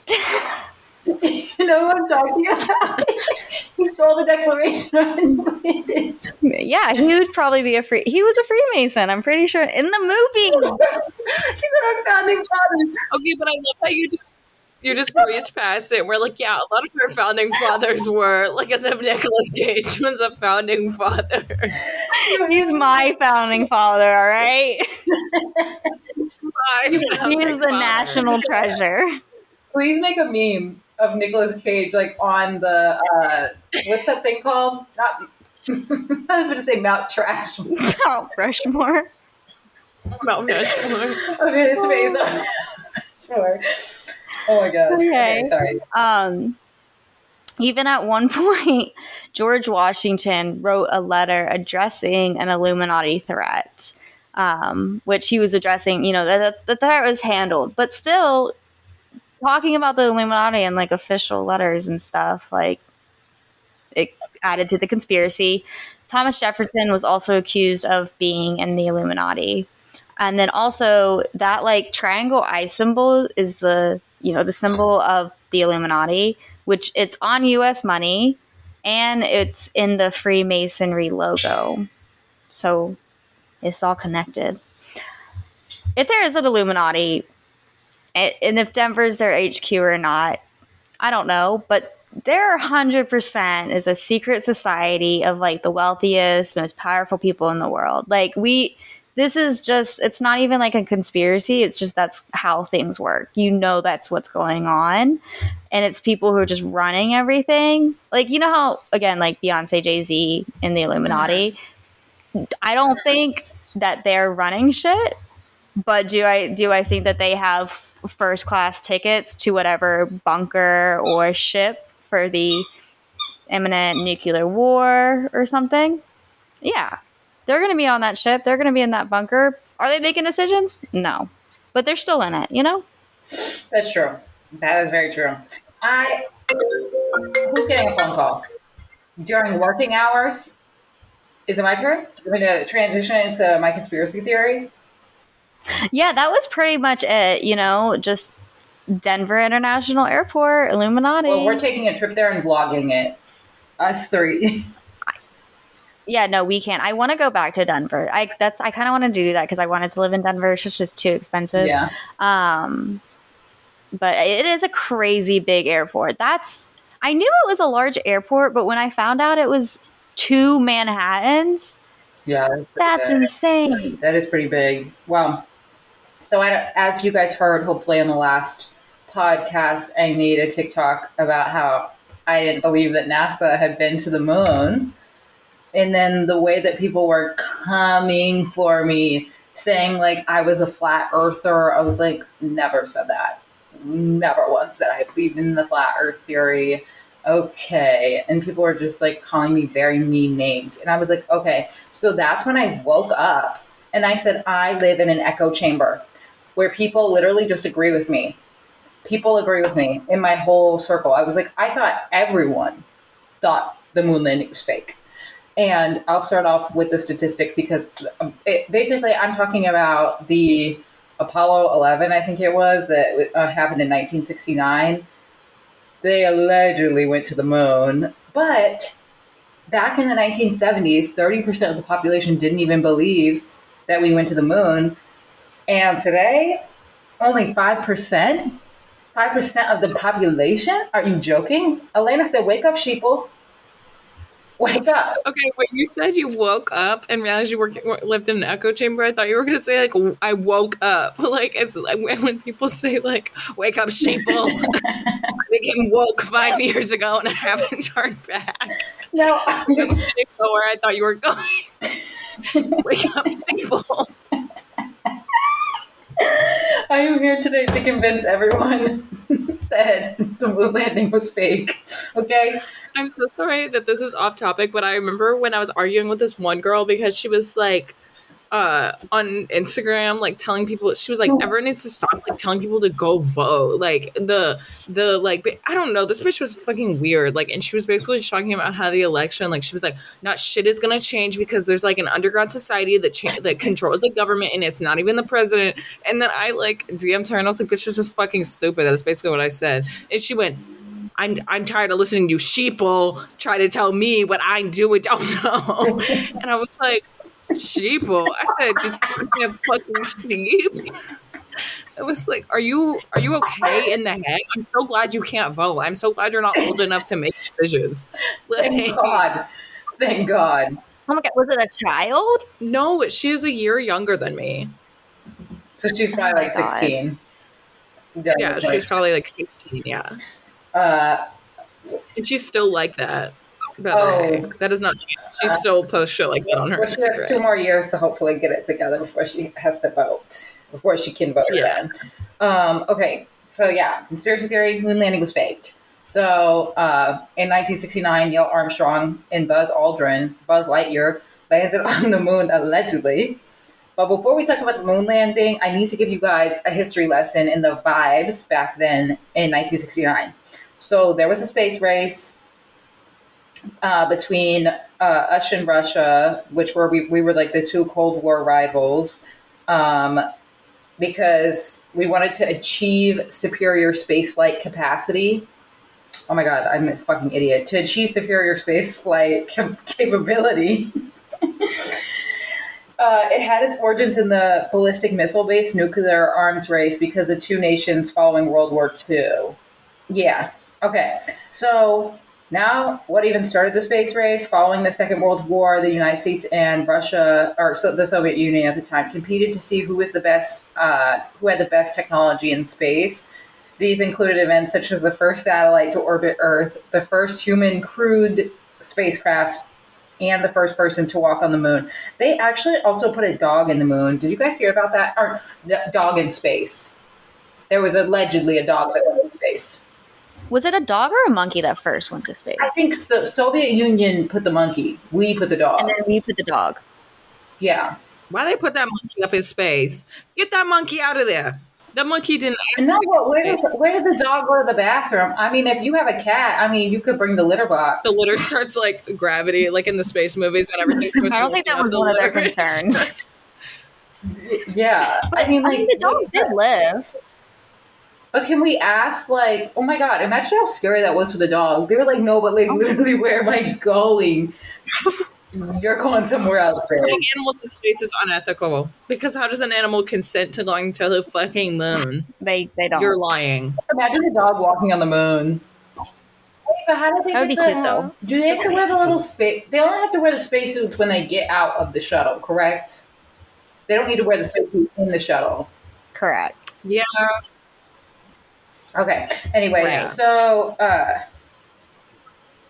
Do you know what I'm talking about? he stole the Declaration of Independence. yeah, he would probably be a free. He was a Freemason. I'm pretty sure in the movie. She said our founding fathers. Okay, but I love how you just you just breezed past it. We're like, yeah, a lot of our founding fathers were like as if Nicolas Cage was a founding father. He's my founding father. All right. My He's founding the father. national treasure. Please make a meme of Nicolas Cage, like on the uh, what's that thing called? Not. I was about to say Mount Trash. Mount Rushmore. Mount Rushmore. I mean, it's based on. sure. Oh my gosh. Okay. Okay, sorry. Um, even at one point, George Washington wrote a letter addressing an Illuminati threat, um, which he was addressing. You know, that the threat was handled, but still talking about the Illuminati in like official letters and stuff, like it added to the conspiracy. Thomas Jefferson was also accused of being in the Illuminati. And then also that like triangle eye symbol is the you know the symbol of the Illuminati, which it's on US money and it's in the Freemasonry logo. So it's all connected. If there is an Illuminati and if Denver's their HQ or not, I don't know, but there 100% is a secret society of like the wealthiest, most powerful people in the world. Like we this is just it's not even like a conspiracy, it's just that's how things work. You know that's what's going on. And it's people who are just running everything. Like you know how again like Beyonce, Jay-Z and the Illuminati. I don't think that they're running shit, but do I do I think that they have first class tickets to whatever bunker or ship for the imminent nuclear war or something? Yeah. They're going to be on that ship. They're going to be in that bunker. Are they making decisions? No. But they're still in it, you know? That's true. That is very true. I. Who's getting a phone call? During working hours? Is it my turn? I'm going to transition into my conspiracy theory. Yeah, that was pretty much it, you know, just Denver International Airport, Illuminati. Well, we're taking a trip there and vlogging it. Us three. yeah, no, we can't. I want to go back to Denver. I that's I kind of wanted to do that because I wanted to live in Denver. It's just, just too expensive. yeah. Um, but it is a crazy big airport. That's I knew it was a large airport, but when I found out it was two Manhattans, Yeah. pretty that's insane. That is pretty big. Well, so I, as you guys heard, hopefully in the last podcast, I made a TikTok about how I didn't believe that NASA had been to the moon. And then the way that people were coming for me, saying like I was a flat earther, I was like, never said that. Never once said I believed in the flat earth theory. Okay. And people were just like calling me very mean names. And I was like, okay. So that's when I woke up and I said, I live in an echo chamber where people literally just agree with me. People agree with me in my whole circle. I was like, I thought everyone thought the moon landing was fake. And I'll start off with the statistic because um, it, basically I'm talking about the Apollo 11, I think it was, that uh, happened in 1969. They allegedly went to the moon, but back in the 1970s, 30% of the population didn't even believe that we went to the moon. And today, only 5%? 5% of the population? Are you joking? Elena said, Wake up, sheeple. Wake up. Okay, when you said you woke up and realized you were lived in an echo chamber, I thought you were going to say like I woke up. Like it's like when people say like "wake up, sheeple," I became woke five years ago and I haven't turned back. No, I didn't where I thought you were going. wake up, sheeple. I am here today to convince everyone that the moon landing was fake. Okay? I'm so sorry that this is off topic, but I remember when I was arguing with this one girl because she was like uh on Instagram like telling people she was like everyone needs to stop like telling people to go vote. Like the the like I don't know this bitch was fucking weird. Like and she was basically talking about how the election like she was like not shit is gonna change because there's like an underground society that cha- that controls the government and it's not even the president. And then I like DM'd her and I was like bitch this is fucking stupid. That's basically what I said. And she went I'm, I'm tired of listening to you sheeple try to tell me what I do and don't know. and I was like, sheeple? I said, did you have fucking sheep? I was like, are you are you okay in the head? I'm so glad you can't vote. I'm so glad you're not old enough to make decisions. Thank God. Thank God. Oh my god, was it a child? no, she is a year younger than me. So she's probably like Oh my God. 16. Yeah, she's probably like 16. Yeah, Uh, and she's still like that. The Oh. way, that is not. She still posts shit like that on her well, she has two more years to hopefully get it together before she has to vote, before she can vote Yeah. again. Um, okay, so yeah, conspiracy theory: moon landing was faked. So uh, in 1969, Neil Armstrong and Buzz Aldrin, Buzz Lightyear, landed on the moon allegedly. But before we talk about the moon landing, I need to give you guys a history lesson in the vibes back then in 1969. So there was a space race uh, between uh, us and Russia, which were we, we were like the two Cold War rivals, um, because we wanted to achieve superior space flight capacity. Oh my god, I'm a fucking idiot. To achieve superior space flight cap- capability. Uh, it had its origins in the ballistic missile based nuclear arms race because the two nations following World War II. Yeah. Okay. So now, what even started the space race? Following the Second World War, the United States and Russia, or so the Soviet Union at the time, competed to see who was the best, uh, who had the best technology in space. These included events such as the first satellite to orbit Earth, the first human crewed spacecraft, and the first person to walk on the moon. They actually also put a dog in the moon. Did you guys hear about that? Or dog in space. There was allegedly a dog that went in space. Was it a dog or a monkey that first went to space? I think so. Soviet Union put the monkey. We put the dog. And then we put the dog. yeah. Why they put that monkey up in space? Get that monkey out of there. The monkey didn't ask And now what? Where does where did the dog go to the bathroom? I mean, if you have a cat, I mean, you could bring the litter box. The litter starts like gravity, like in the space movies when everything. I don't think that was up, one of their concerns. starts- yeah. I mean, I like, mean, the dog did live. But can we ask, like, oh my god, imagine how scary that was for the dog. They were like, no, but like, oh literally, where am I going? You're going somewhere else, Putting animals in space is unethical because how does an animal consent to going to the fucking moon? They they don't. You're lying. Imagine a dog walking on the moon. Wait, but how do they That would get be the, cute, though. Do they have to wear the little space? They only have to wear the spacesuits when they get out of the shuttle, correct? They don't need to wear the spacesuit in the shuttle. Correct. Yeah. Okay. Anyways, Right. so uh,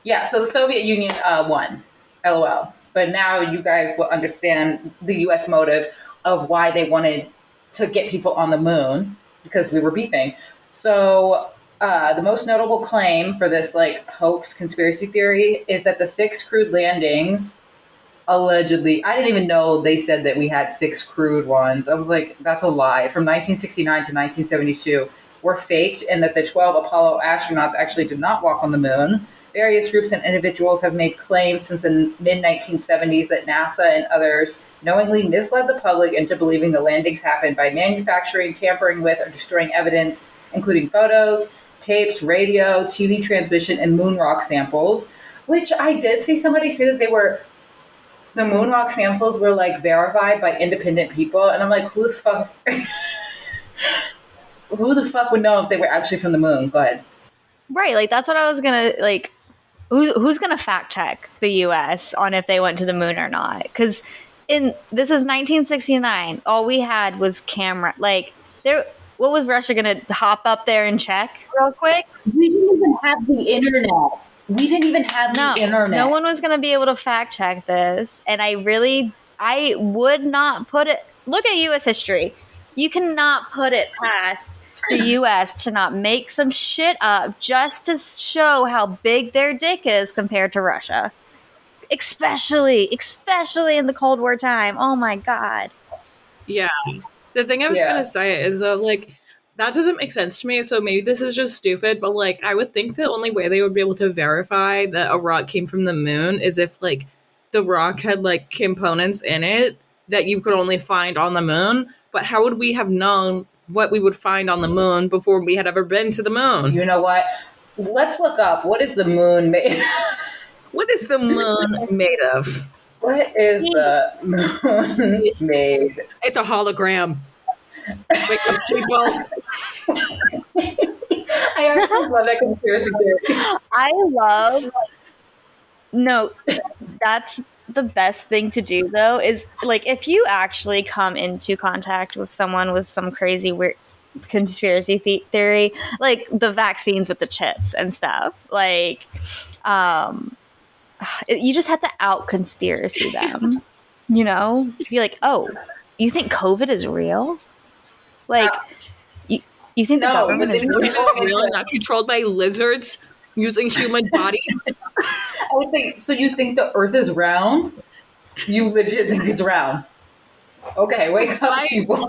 yeah, so the Soviet Union uh, won, lol. But now you guys will understand the U.S. motive of why they wanted to get people on the moon because we were beefing. So uh, the most notable claim for this like hoax conspiracy theory is that the six crewed landings allegedly i didn't even know they said that we had six crewed ones i was like that's a lie from 1969 to 1972 were faked and that the 12 apollo astronauts actually did not walk on the moon various groups and individuals have made claims since the mid 1970s that nasa and others knowingly misled the public into believing the landings happened by manufacturing tampering with or destroying evidence including photos tapes radio tv transmission and moon rock samples which i did see somebody say that they were the moon rock samples were like verified by independent people, and I'm like, who the fuck? who the fuck would know if they were actually from the moon? Go ahead. Right, like that's what I was gonna like. Who's who's gonna fact check the U.S. on if they went to the moon or not? Because in this is 1969, all we had was camera. Like there, what was Russia gonna hop up there and check real quick? We didn't even have the internet. We didn't even have No, the internet. no one was gonna be able to fact check this, and I really, I would not put it. Look at U.S. history. You cannot put it past the U.S. to not make some shit up just to show how big their dick is compared to Russia. Especially, especially in the Cold War time. Oh my god. Yeah. The thing I was Yeah. gonna say is that like that doesn't make sense to me. So maybe this is just stupid, but like I would think the only way they would be able to verify that a rock came from the moon is if like the rock had like components in it that you could only find on the moon. But how would we have known what we would find on the moon before we had ever been to the moon? You know what? Let's look up what is the moon made. What is the moon made of? what is the moon made? It's a hologram. Wake up, sheeple. I actually love that conspiracy theory. I love. No, that's the best thing to do though. Is like if you actually come into contact with someone with some crazy weird conspiracy the- theory, like the vaccines with the chips and stuff, like, um, you just have to out conspiracy them. You know, be like, oh, you think COVID is real? Like, you you think the No, government is real? you go Really into- not controlled by lizards using human bodies? I would think so. You think the Earth is round? You legit think it's round? Okay, wake up, sheeple.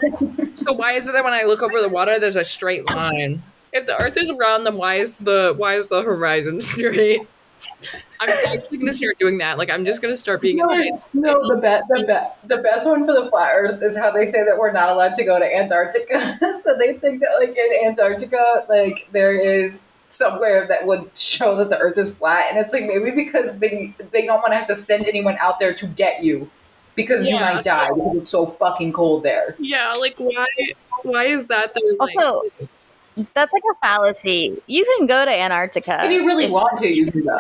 So why is it that when I look over the water, there's a straight line? If the Earth is round, then why is the why is the horizon straight? I'm actually gonna start doing that. Like I'm just gonna start being insane. No, the best, the best, the best one for the flat Earth is how they say that we're not allowed to go to Antarctica. so they think that, like in Antarctica, like there is somewhere that would show that the Earth is flat, and it's like maybe because they they don't want to have to send anyone out there to get you because you might die because it's so fucking cold there. Yeah, like why why is that? They're like, Also, that's like a fallacy. You can go to Antarctica. If you really want to, you can go.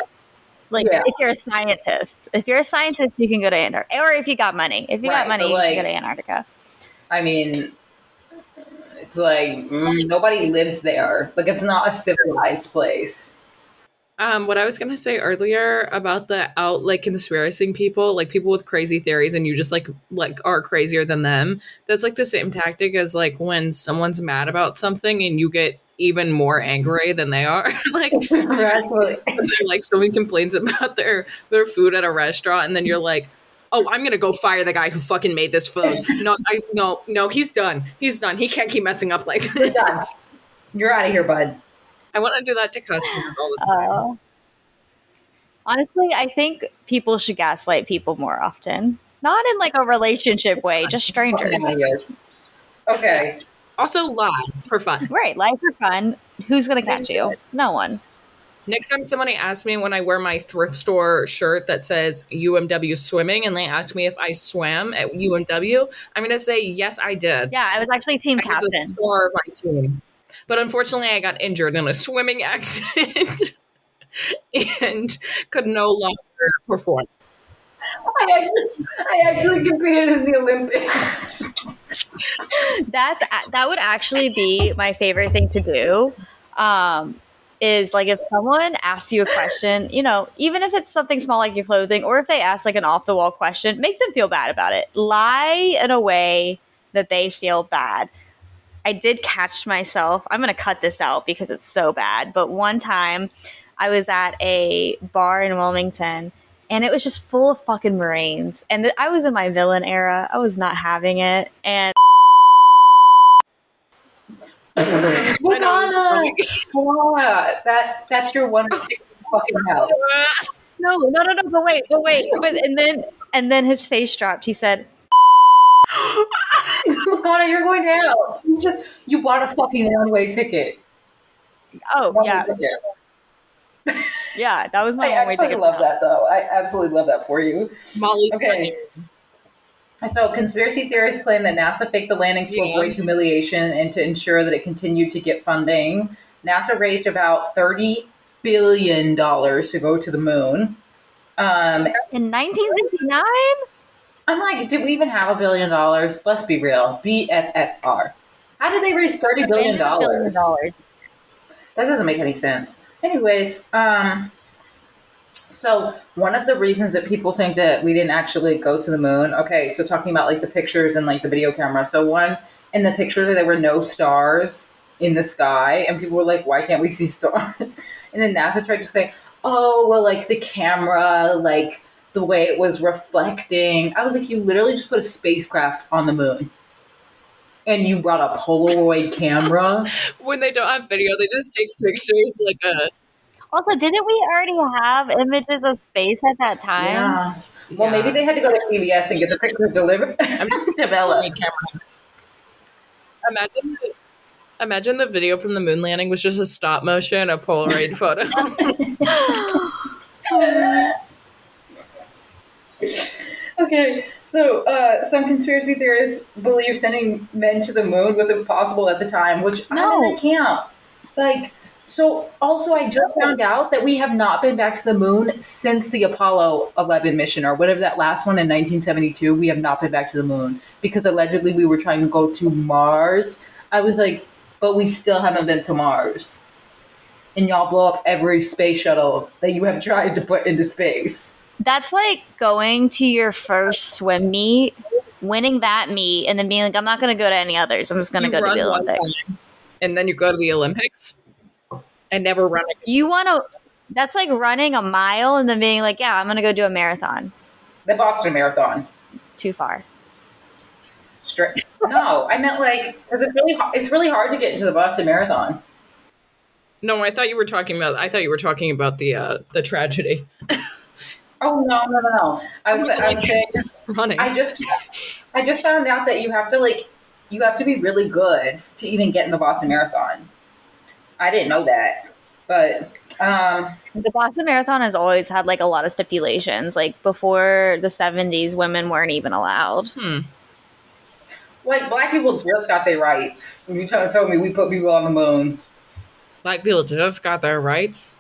like yeah. if you're a scientist. If you're a scientist, you can go to Antarctica. Or if you got money. If you Right, got money, but, you can go to Antarctica. I mean, it's like mm, nobody lives there. Like it's not a civilized place. Um, what I was gonna say earlier about the out like conspiracy people, like people with crazy theories, and you just like like are crazier than them. That's like the same tactic as like when someone's mad about something and you get even more angry than they are. like like someone complains about their their food at a restaurant, and then you're like, "Oh, I'm gonna go fire the guy who fucking made this food." No, I no no, he's done. He's done. He can't keep messing up like You're done. this. You're out of here, bud. I want to do that to customers all the time. Uh, honestly, I think people should gaslight people more often. Not in like a relationship way, just strangers. Okay. Also, lie for fun. Right, lie for fun. Who's gonna catch you? No one. Next time somebody asks me when I wear my thrift store shirt that says UMW swimming and they ask me if I swam at UMW, I'm going to say, yes, I did. Yeah, I was actually team I was a captain. star of my team. But unfortunately, I got injured in a swimming accident and could no longer perform. I actually, I actually competed in the Olympics. That's that would actually be my favorite thing to do. Um, is like if someone asks you a question, you know, even if it's something small like your clothing, or if they ask like an off the wall question, make them feel bad about it. Lie in a way that they feel bad. I did catch myself. I'm going to cut this out because it's so bad. But one time I was at a bar in Wilmington and it was just full of fucking Marines. And I was in my villain era. I was not having it. And Madonna, Madonna, that that's your one ticket fucking hell. no, no, no, no, but wait, but wait. But, and then and then his face dropped. He said, Madonna, you're going down. You just you bought a fucking one way ticket. Oh, One-way yeah. ticket. Yeah, that was my I one way actually ticket. love that though. I absolutely love that for you. Molly's Okay. budget. So, conspiracy theorists claim that NASA faked the landings to Yeah. avoid humiliation and to ensure that it continued to get funding. NASA raised about $30 billion to go to the moon. Um, In 1969? I'm like, did we even have a billion dollars? Let's be real. BFFR. How did they raise $30 billion? Billion dollars. That doesn't make any sense. Anyways, um, so one of the reasons that people think that we didn't actually go to the moon. Okay, so talking about like the pictures and like the video camera. So one in the picture there were no stars in the sky, and people were like, "Why can't we see stars?" And then NASA tried to say, "Oh, well, like the camera, like." The way it was reflecting, I was like, you literally just put a spacecraft on the moon, and you brought a Polaroid camera. When they don't have video, they just take pictures like a. Also, didn't we already have images of space at that time? Yeah. Well, maybe they had to go to CVS and get the picture delivered. I'm just developed. Polaroid camera. Imagine. The, imagine the video from the moon landing was just a stop motion, a Polaroid photo. Okay, so uh, some conspiracy theorists believe sending men to the moon was impossible at the time, which I'm in No. the camp. Like, so also I just found out that we have not been back to the moon since the Apollo 11 mission or whatever that last one in 1972. We have not been back to the moon because allegedly we were trying to go to Mars. I was like, but we still haven't been to Mars. And y'all blow up every space shuttle that you have tried to put into space. That's like going to your first swim meet, winning that meet, and then being like, I'm not going to go to any others. I'm just going to go to the Olympics. time, and then you go to the Olympics and never run again. You want to, that's like running a mile and then being like, yeah, I'm going to go do a marathon. The Boston Marathon. Too far. Straight. No, I meant like because it's really hard, it's really hard to get into the Boston Marathon. No, I thought you were talking about. I thought you were talking about the uh, the tragedy Oh no no no no! I was I was saying running. I just I just found out that you have to like you have to be really good to even get in the Boston Marathon. I didn't know that, but um, The Boston Marathon has always had like a lot of stipulations. Like before the 70s, women weren't even allowed. hmm. like black people just got their rights. You trying to tell me we put people on the moon? Black people just got their rights.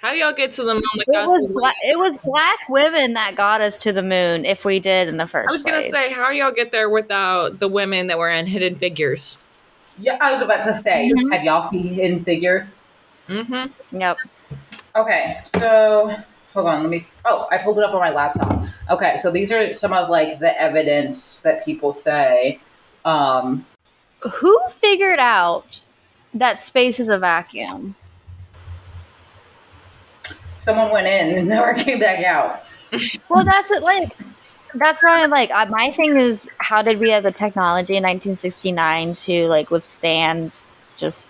How do y'all get to the moon? It was the- bla- it was black women that got us to the moon if we did in the first I was gonna place. say, how y'all get there without the women that were in Hidden Figures? Yeah, I was about to say. Mhm. Have y'all seen Hidden Figures? Mm-hmm. Yep. Okay, so hold on, let me. Oh, I pulled it up on my laptop. Okay, so these are some of like the evidence that people say. Um, Who figured out that space is a vacuum? someone went in and never came back out. Well, that's it. Like, that's why. I'm Like, uh, my thing is, how did we have the technology in 1969 to like withstand just,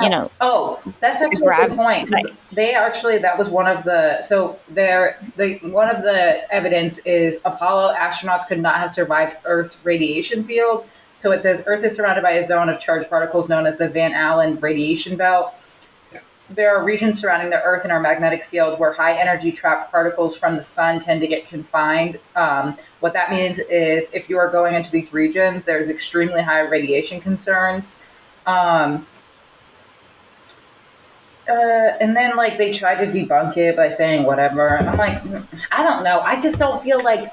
you know, Oh, that's actually a Grab- good point. 'cause They actually that was one of the so there the one of the evidence is Apollo astronauts could not have survived Earth's radiation field. So it says Earth is surrounded by a zone of charged particles known as the Van Allen radiation belt. There are regions surrounding the Earth in our magnetic field where high energy trapped particles from the sun tend to get confined. Um, what that means is if you are going into these regions, there's extremely high radiation concerns. Um, uh, and then like they tried to debunk it by saying whatever. And I'm like, "Mm, I don't know. I just don't feel like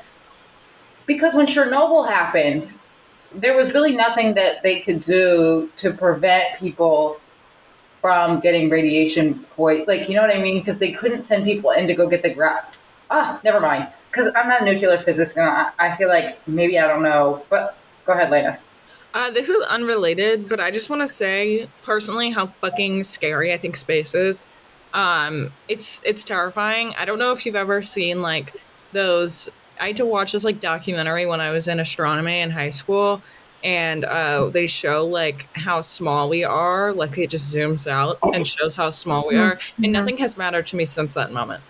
because when Chernobyl happened, there was really nothing that they could do to prevent people from getting radiation poison. Like, you know what I mean? Because they couldn't send people in to go get the gra Ah, never mind. Because I'm not a nuclear physicist, and I, I feel like maybe I don't know. But go ahead, Lena. Uh, this is unrelated, but I just want to say personally how fucking scary I think space is. Um, it's it's terrifying. I don't know if you've ever seen like those. I had to watch this like documentary when I was in astronomy in high school, and uh, they show like how small we are. Like it just zooms out and shows how small we are, and nothing has mattered to me since that moment.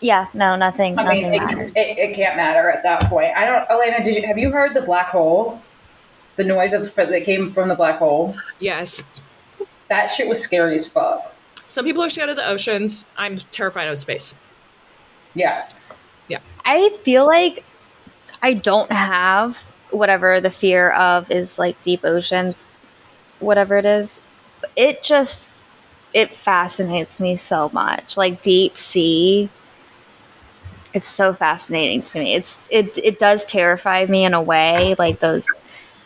yeah, no, nothing, I nothing mean, it, it, it can't matter at that point. I don't. Elena, did you have you heard the black hole? The noise of, that came from the black hole. Yes, That shit was scary as fuck. Some people are scared of the oceans. I'm terrified of space. Yeah, yeah. I feel like I don't have whatever the fear of is like deep oceans, whatever it is. It just it fascinates me so much. Like deep sea. It's so fascinating to me. It's it it does terrify me in a way, like those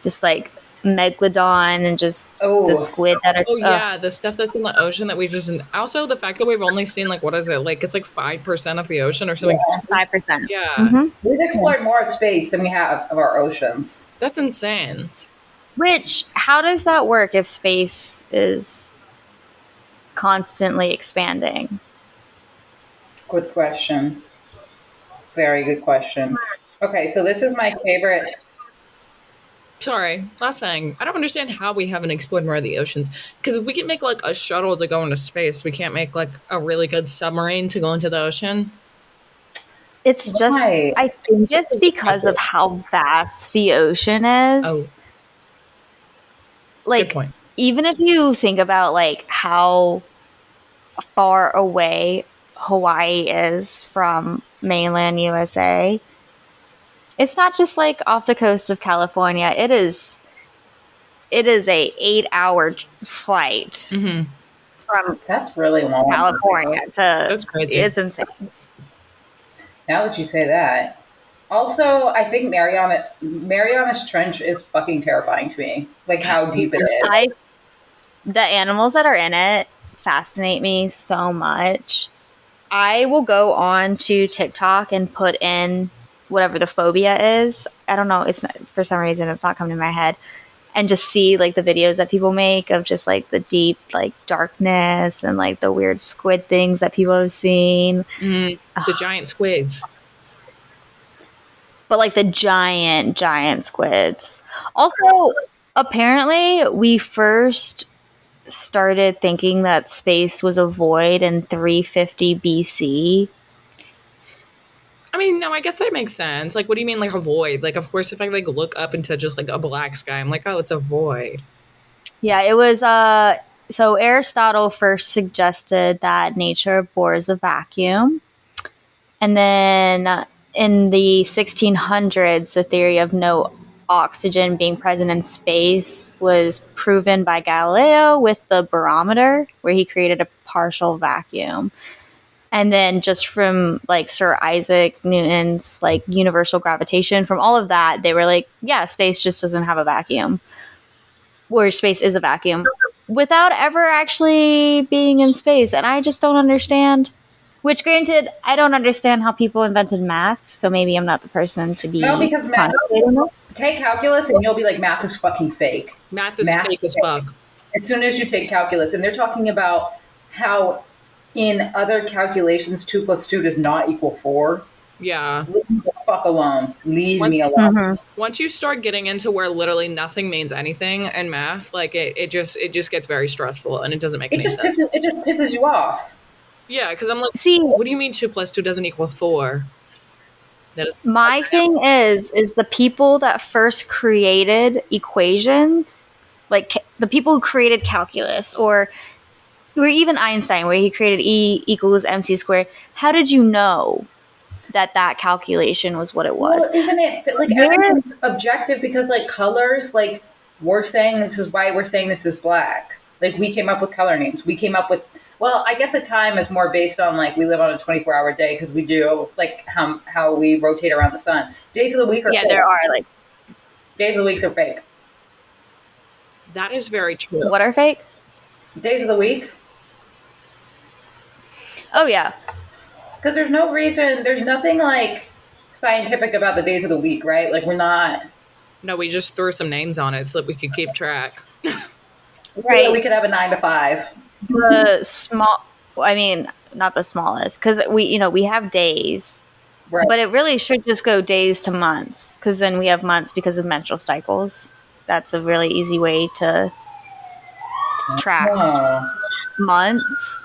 just like megalodon and just Oh. the squid that are Oh ugh. yeah, the stuff that's in the ocean that we've just also the fact that we've only seen like what is it like it's like five percent of the ocean or something. five percent. Yeah, Mhm. We've explored more of space than we have of our oceans. that's insane. Which, how does that work if space is constantly expanding? Good question. Very good question. Okay, so this is my favorite. Sorry, last thing. I don't understand how we haven't explored more of the oceans because we can make like a shuttle to go into space. We can't make like a really good submarine to go into the ocean. It's just, Why? I think it's because of how vast the ocean is. Oh. Good like, point. even if you think about like how far away Hawaii is from mainland USA, it's not just like off the coast of California. It is it is a 8-hour flight hmm from That's really long. California to That's crazy. It's insane. Now that you say that. Also, I think Mariana Mariana's Trench is fucking terrifying to me. Like how deep it is. I the animals that are in it fascinate me so much. I will go on to TikTok and put in whatever the phobia is. I don't know. It's not, for some reason it's not coming to my head, and just see like the videos that people make of just like the deep like darkness and like the weird squid things that people have seen. Mm, the giant squids. but like the giant, giant squids. Also, apparently, we first started thinking that space was a void in 350 BC. I mean, no, I guess that makes sense. Like, what do you mean, like a void? Like, of course, if I like look up into just like a black sky, I'm like, oh, it's a void. Yeah, it was. Uh, so Aristotle first suggested that nature abhors a vacuum, and then in the 1600s, the theory of no oxygen being present in space was proven by Galileo with the barometer, where he created a partial vacuum. And then just from like Sir Isaac Newton's like universal gravitation, from all of that, they were like, yeah, space just doesn't have a vacuum where space is a vacuum without ever actually being in space. And I just don't understand. Which, granted, I don't understand how people invented math, so maybe I'm not the person to be. No, because math- Take calculus and you'll be like, math is fucking fake. Math is Math fake as fuck. As soon as you take calculus, and they're talking about how in other calculations, two plus two does not equal four. Yeah. Leave the fuck alone. Leave me Once- alone. Mhm. Once you start getting into where literally nothing means anything in math, like it, it just it just gets very stressful and it doesn't make It any just sense. pisses, it just pisses you off. Yeah, because I'm like, See, what do you mean two plus two doesn't equal four? That is my thing is, is the people that first created equations, like ca- the people who created calculus, or or even Einstein, where he created E equals mc squared. How did you know that that calculation was what it was? Well, isn't it like Where- everything's objective because like colors, like we're saying this is white, we're saying this is black. Like we came up with color names. We came up with well, I guess a time is more based on like we live on a twenty four hour day because we do like how how we rotate around the sun. Days of the week are yeah, fake. there are like days of the weeks are fake. that is very true. what are fake? Days of the week Oh yeah, because there's no reason. There's nothing like scientific about the days of the week, right? Like we're not. No, we just threw some names on it so that we could keep track. Right. We could have a nine to five. the small. I mean, not the smallest, because we you know we have days, Right. but it really should just go days to months, because then we have months because of menstrual cycles. That's a really easy way to track Oh. months.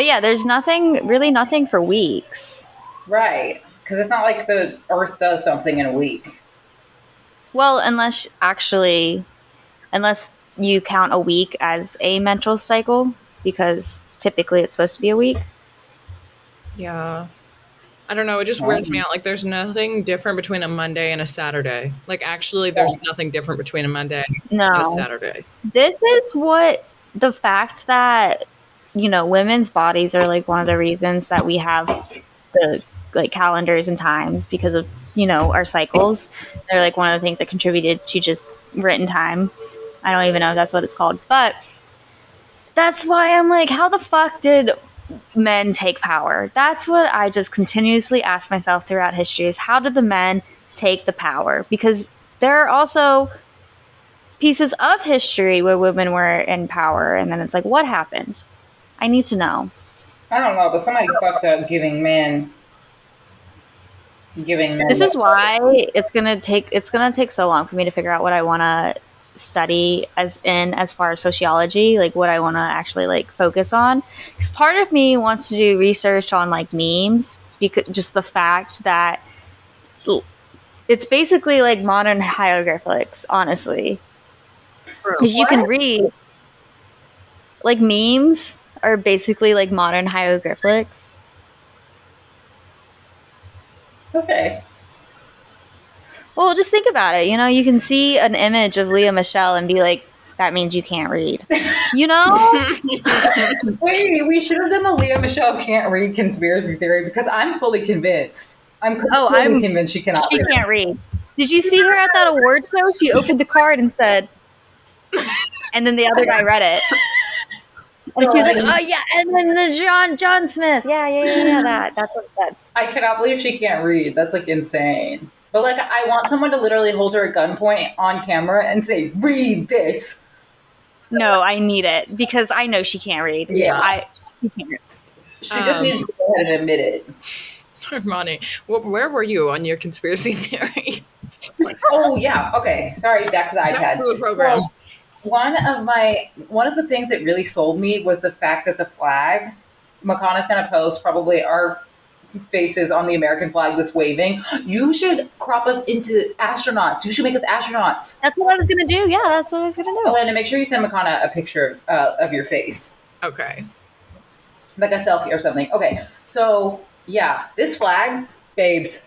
But yeah, there's nothing really nothing for weeks. Right. Because it's not like the Earth does something in a week. Well, unless actually, unless you count a week as a menstrual cycle, because typically it's supposed to be a week. Yeah. I don't know. It just weirds me um. out. Like, there's nothing different between a Monday and a Saturday. Like, actually, there's nothing different between a Monday and a Saturday. this is what the fact that you know women's bodies are like one of the reasons that we have the like calendars and times because of you know our cycles. They're like one of the things that contributed to just written time. I don't even know if that's what it's called, but that's why I'm like, how the fuck did men take power? That's what I just continuously ask myself throughout history is how did the men take the power? Because there are also pieces of history where women were in power and then it's like what happened? I need to know. I don't know, but somebody fucked up giving men giving men. This is why it's gonna take it's gonna take so long for me to figure out what I want to study as in as far as sociology, like what I want to actually like focus on. Because part of me wants to do research on like memes because just the fact that it's basically like modern hieroglyphics, honestly. Because you can read like memes are basically like modern hieroglyphics. okay. Well, just think about it. You know, you can see an image of Lea Michele and be like, that means you can't read. You know? Wait, we should have done the Lea Michele can't read conspiracy theory because I'm fully convinced. I'm Oh, I'm- convinced she cannot read she read. can't read. Did you see her at that award show? She opened the card and said, and then the other guy read it. And she was like, "Oh yeah," and then the John John Smith, yeah, yeah, yeah, yeah, that that's what it said. I cannot believe she can't read. That's like insane. But like, I want someone to literally hold her at gunpoint on camera and say, "Read this." No, I need it because I know she can't read. Yeah. I she can't read. She just Um, needs to go ahead and admit it. Armani, wh- where were you on your conspiracy theory? Oh yeah. Okay. Sorry. Back to the Back iPad. to the program. Well, one of my one of the things that really sold me was the fact that the flag Makana's going to post probably our faces on the American flag that's waving. You should crop us into astronauts. You should make us astronauts. That's what I was gonna do. Yeah, that's what I was gonna do. Elena, make sure you send Makana a picture uh, of your face, Okay. like a selfie or something. Okay. So yeah, this flag, babes,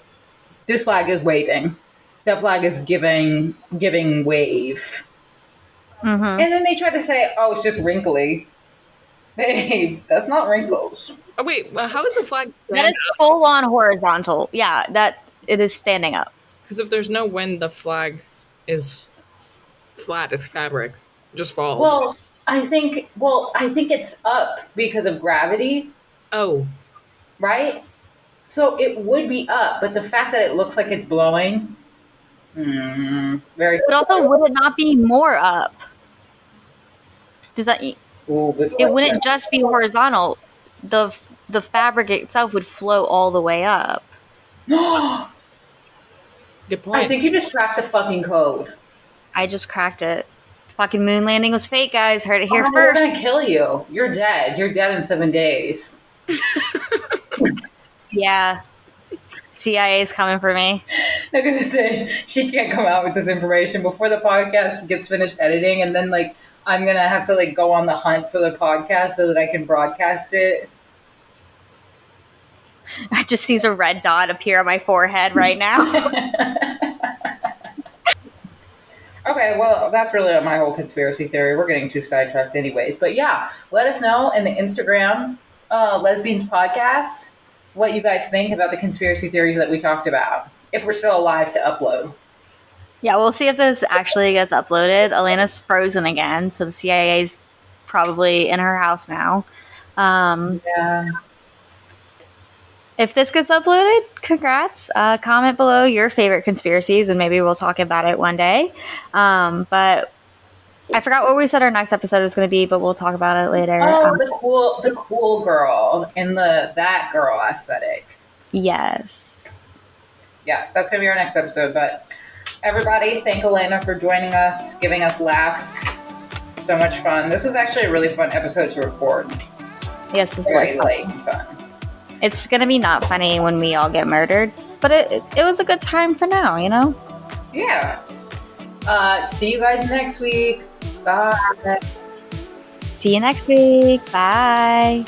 this flag is waving. That flag is giving giving wave. Hmm And then they try to say, "Oh, it's just wrinkly." Hey, that's not wrinkles. Oh wait, well, how does the flag That stand is full on horizontal. Yeah, that it is standing up. Because if there's no wind, the flag is flat. It's fabric. It just falls. Well, I think. Well, I think it's up because of gravity, oh, right? So it would be up, but the fact that it looks like it's blowing, hmm, very. But also, would it not be more up? Does that? It Ooh, good wouldn't just be horizontal. The the fabric itself would flow all the way up. good point. I think you just cracked the fucking code. I just cracked it. Fucking moon landing was fake, guys. Heard it here Oh, We're gonna first. kill you. You're dead. You're dead in seven days. Yeah. CIA is coming for me. I'm gonna say she can't come out with this information before the podcast gets finished editing, and then like I'm gonna have to like go on the hunt for the podcast so that I can broadcast it. I just sees a red dot appear on my forehead right now. Okay, well that's really my whole conspiracy theory. We're getting too sidetracked, anyways. But yeah, let us know in the Instagram uh, Les Beans podcast what you guys think about the conspiracy theories that we talked about. If we're still alive to upload. Yeah, we'll see if this actually gets uploaded. Elena's frozen again, so the CIA's probably in her house now. Um, Yeah. if this gets uploaded, congrats. Uh, comment below your favorite conspiracies, and maybe we'll talk about it one day. Um, but I forgot what we said our next episode was going to be, but we'll talk about it later. Oh, Um, the cool, the cool girl in the that girl aesthetic. yes. yeah, that's gonna be our next episode. But everybody, thank Elena for joining us, giving us laughs. So much fun. This was actually a really fun episode to record. Yes, this Very was fun. fun. It's going to be not funny when we all get murdered, but it, it, it was a good time for now, you know? Yeah. Uh, see you guys next week. Bye. See you next week. Bye.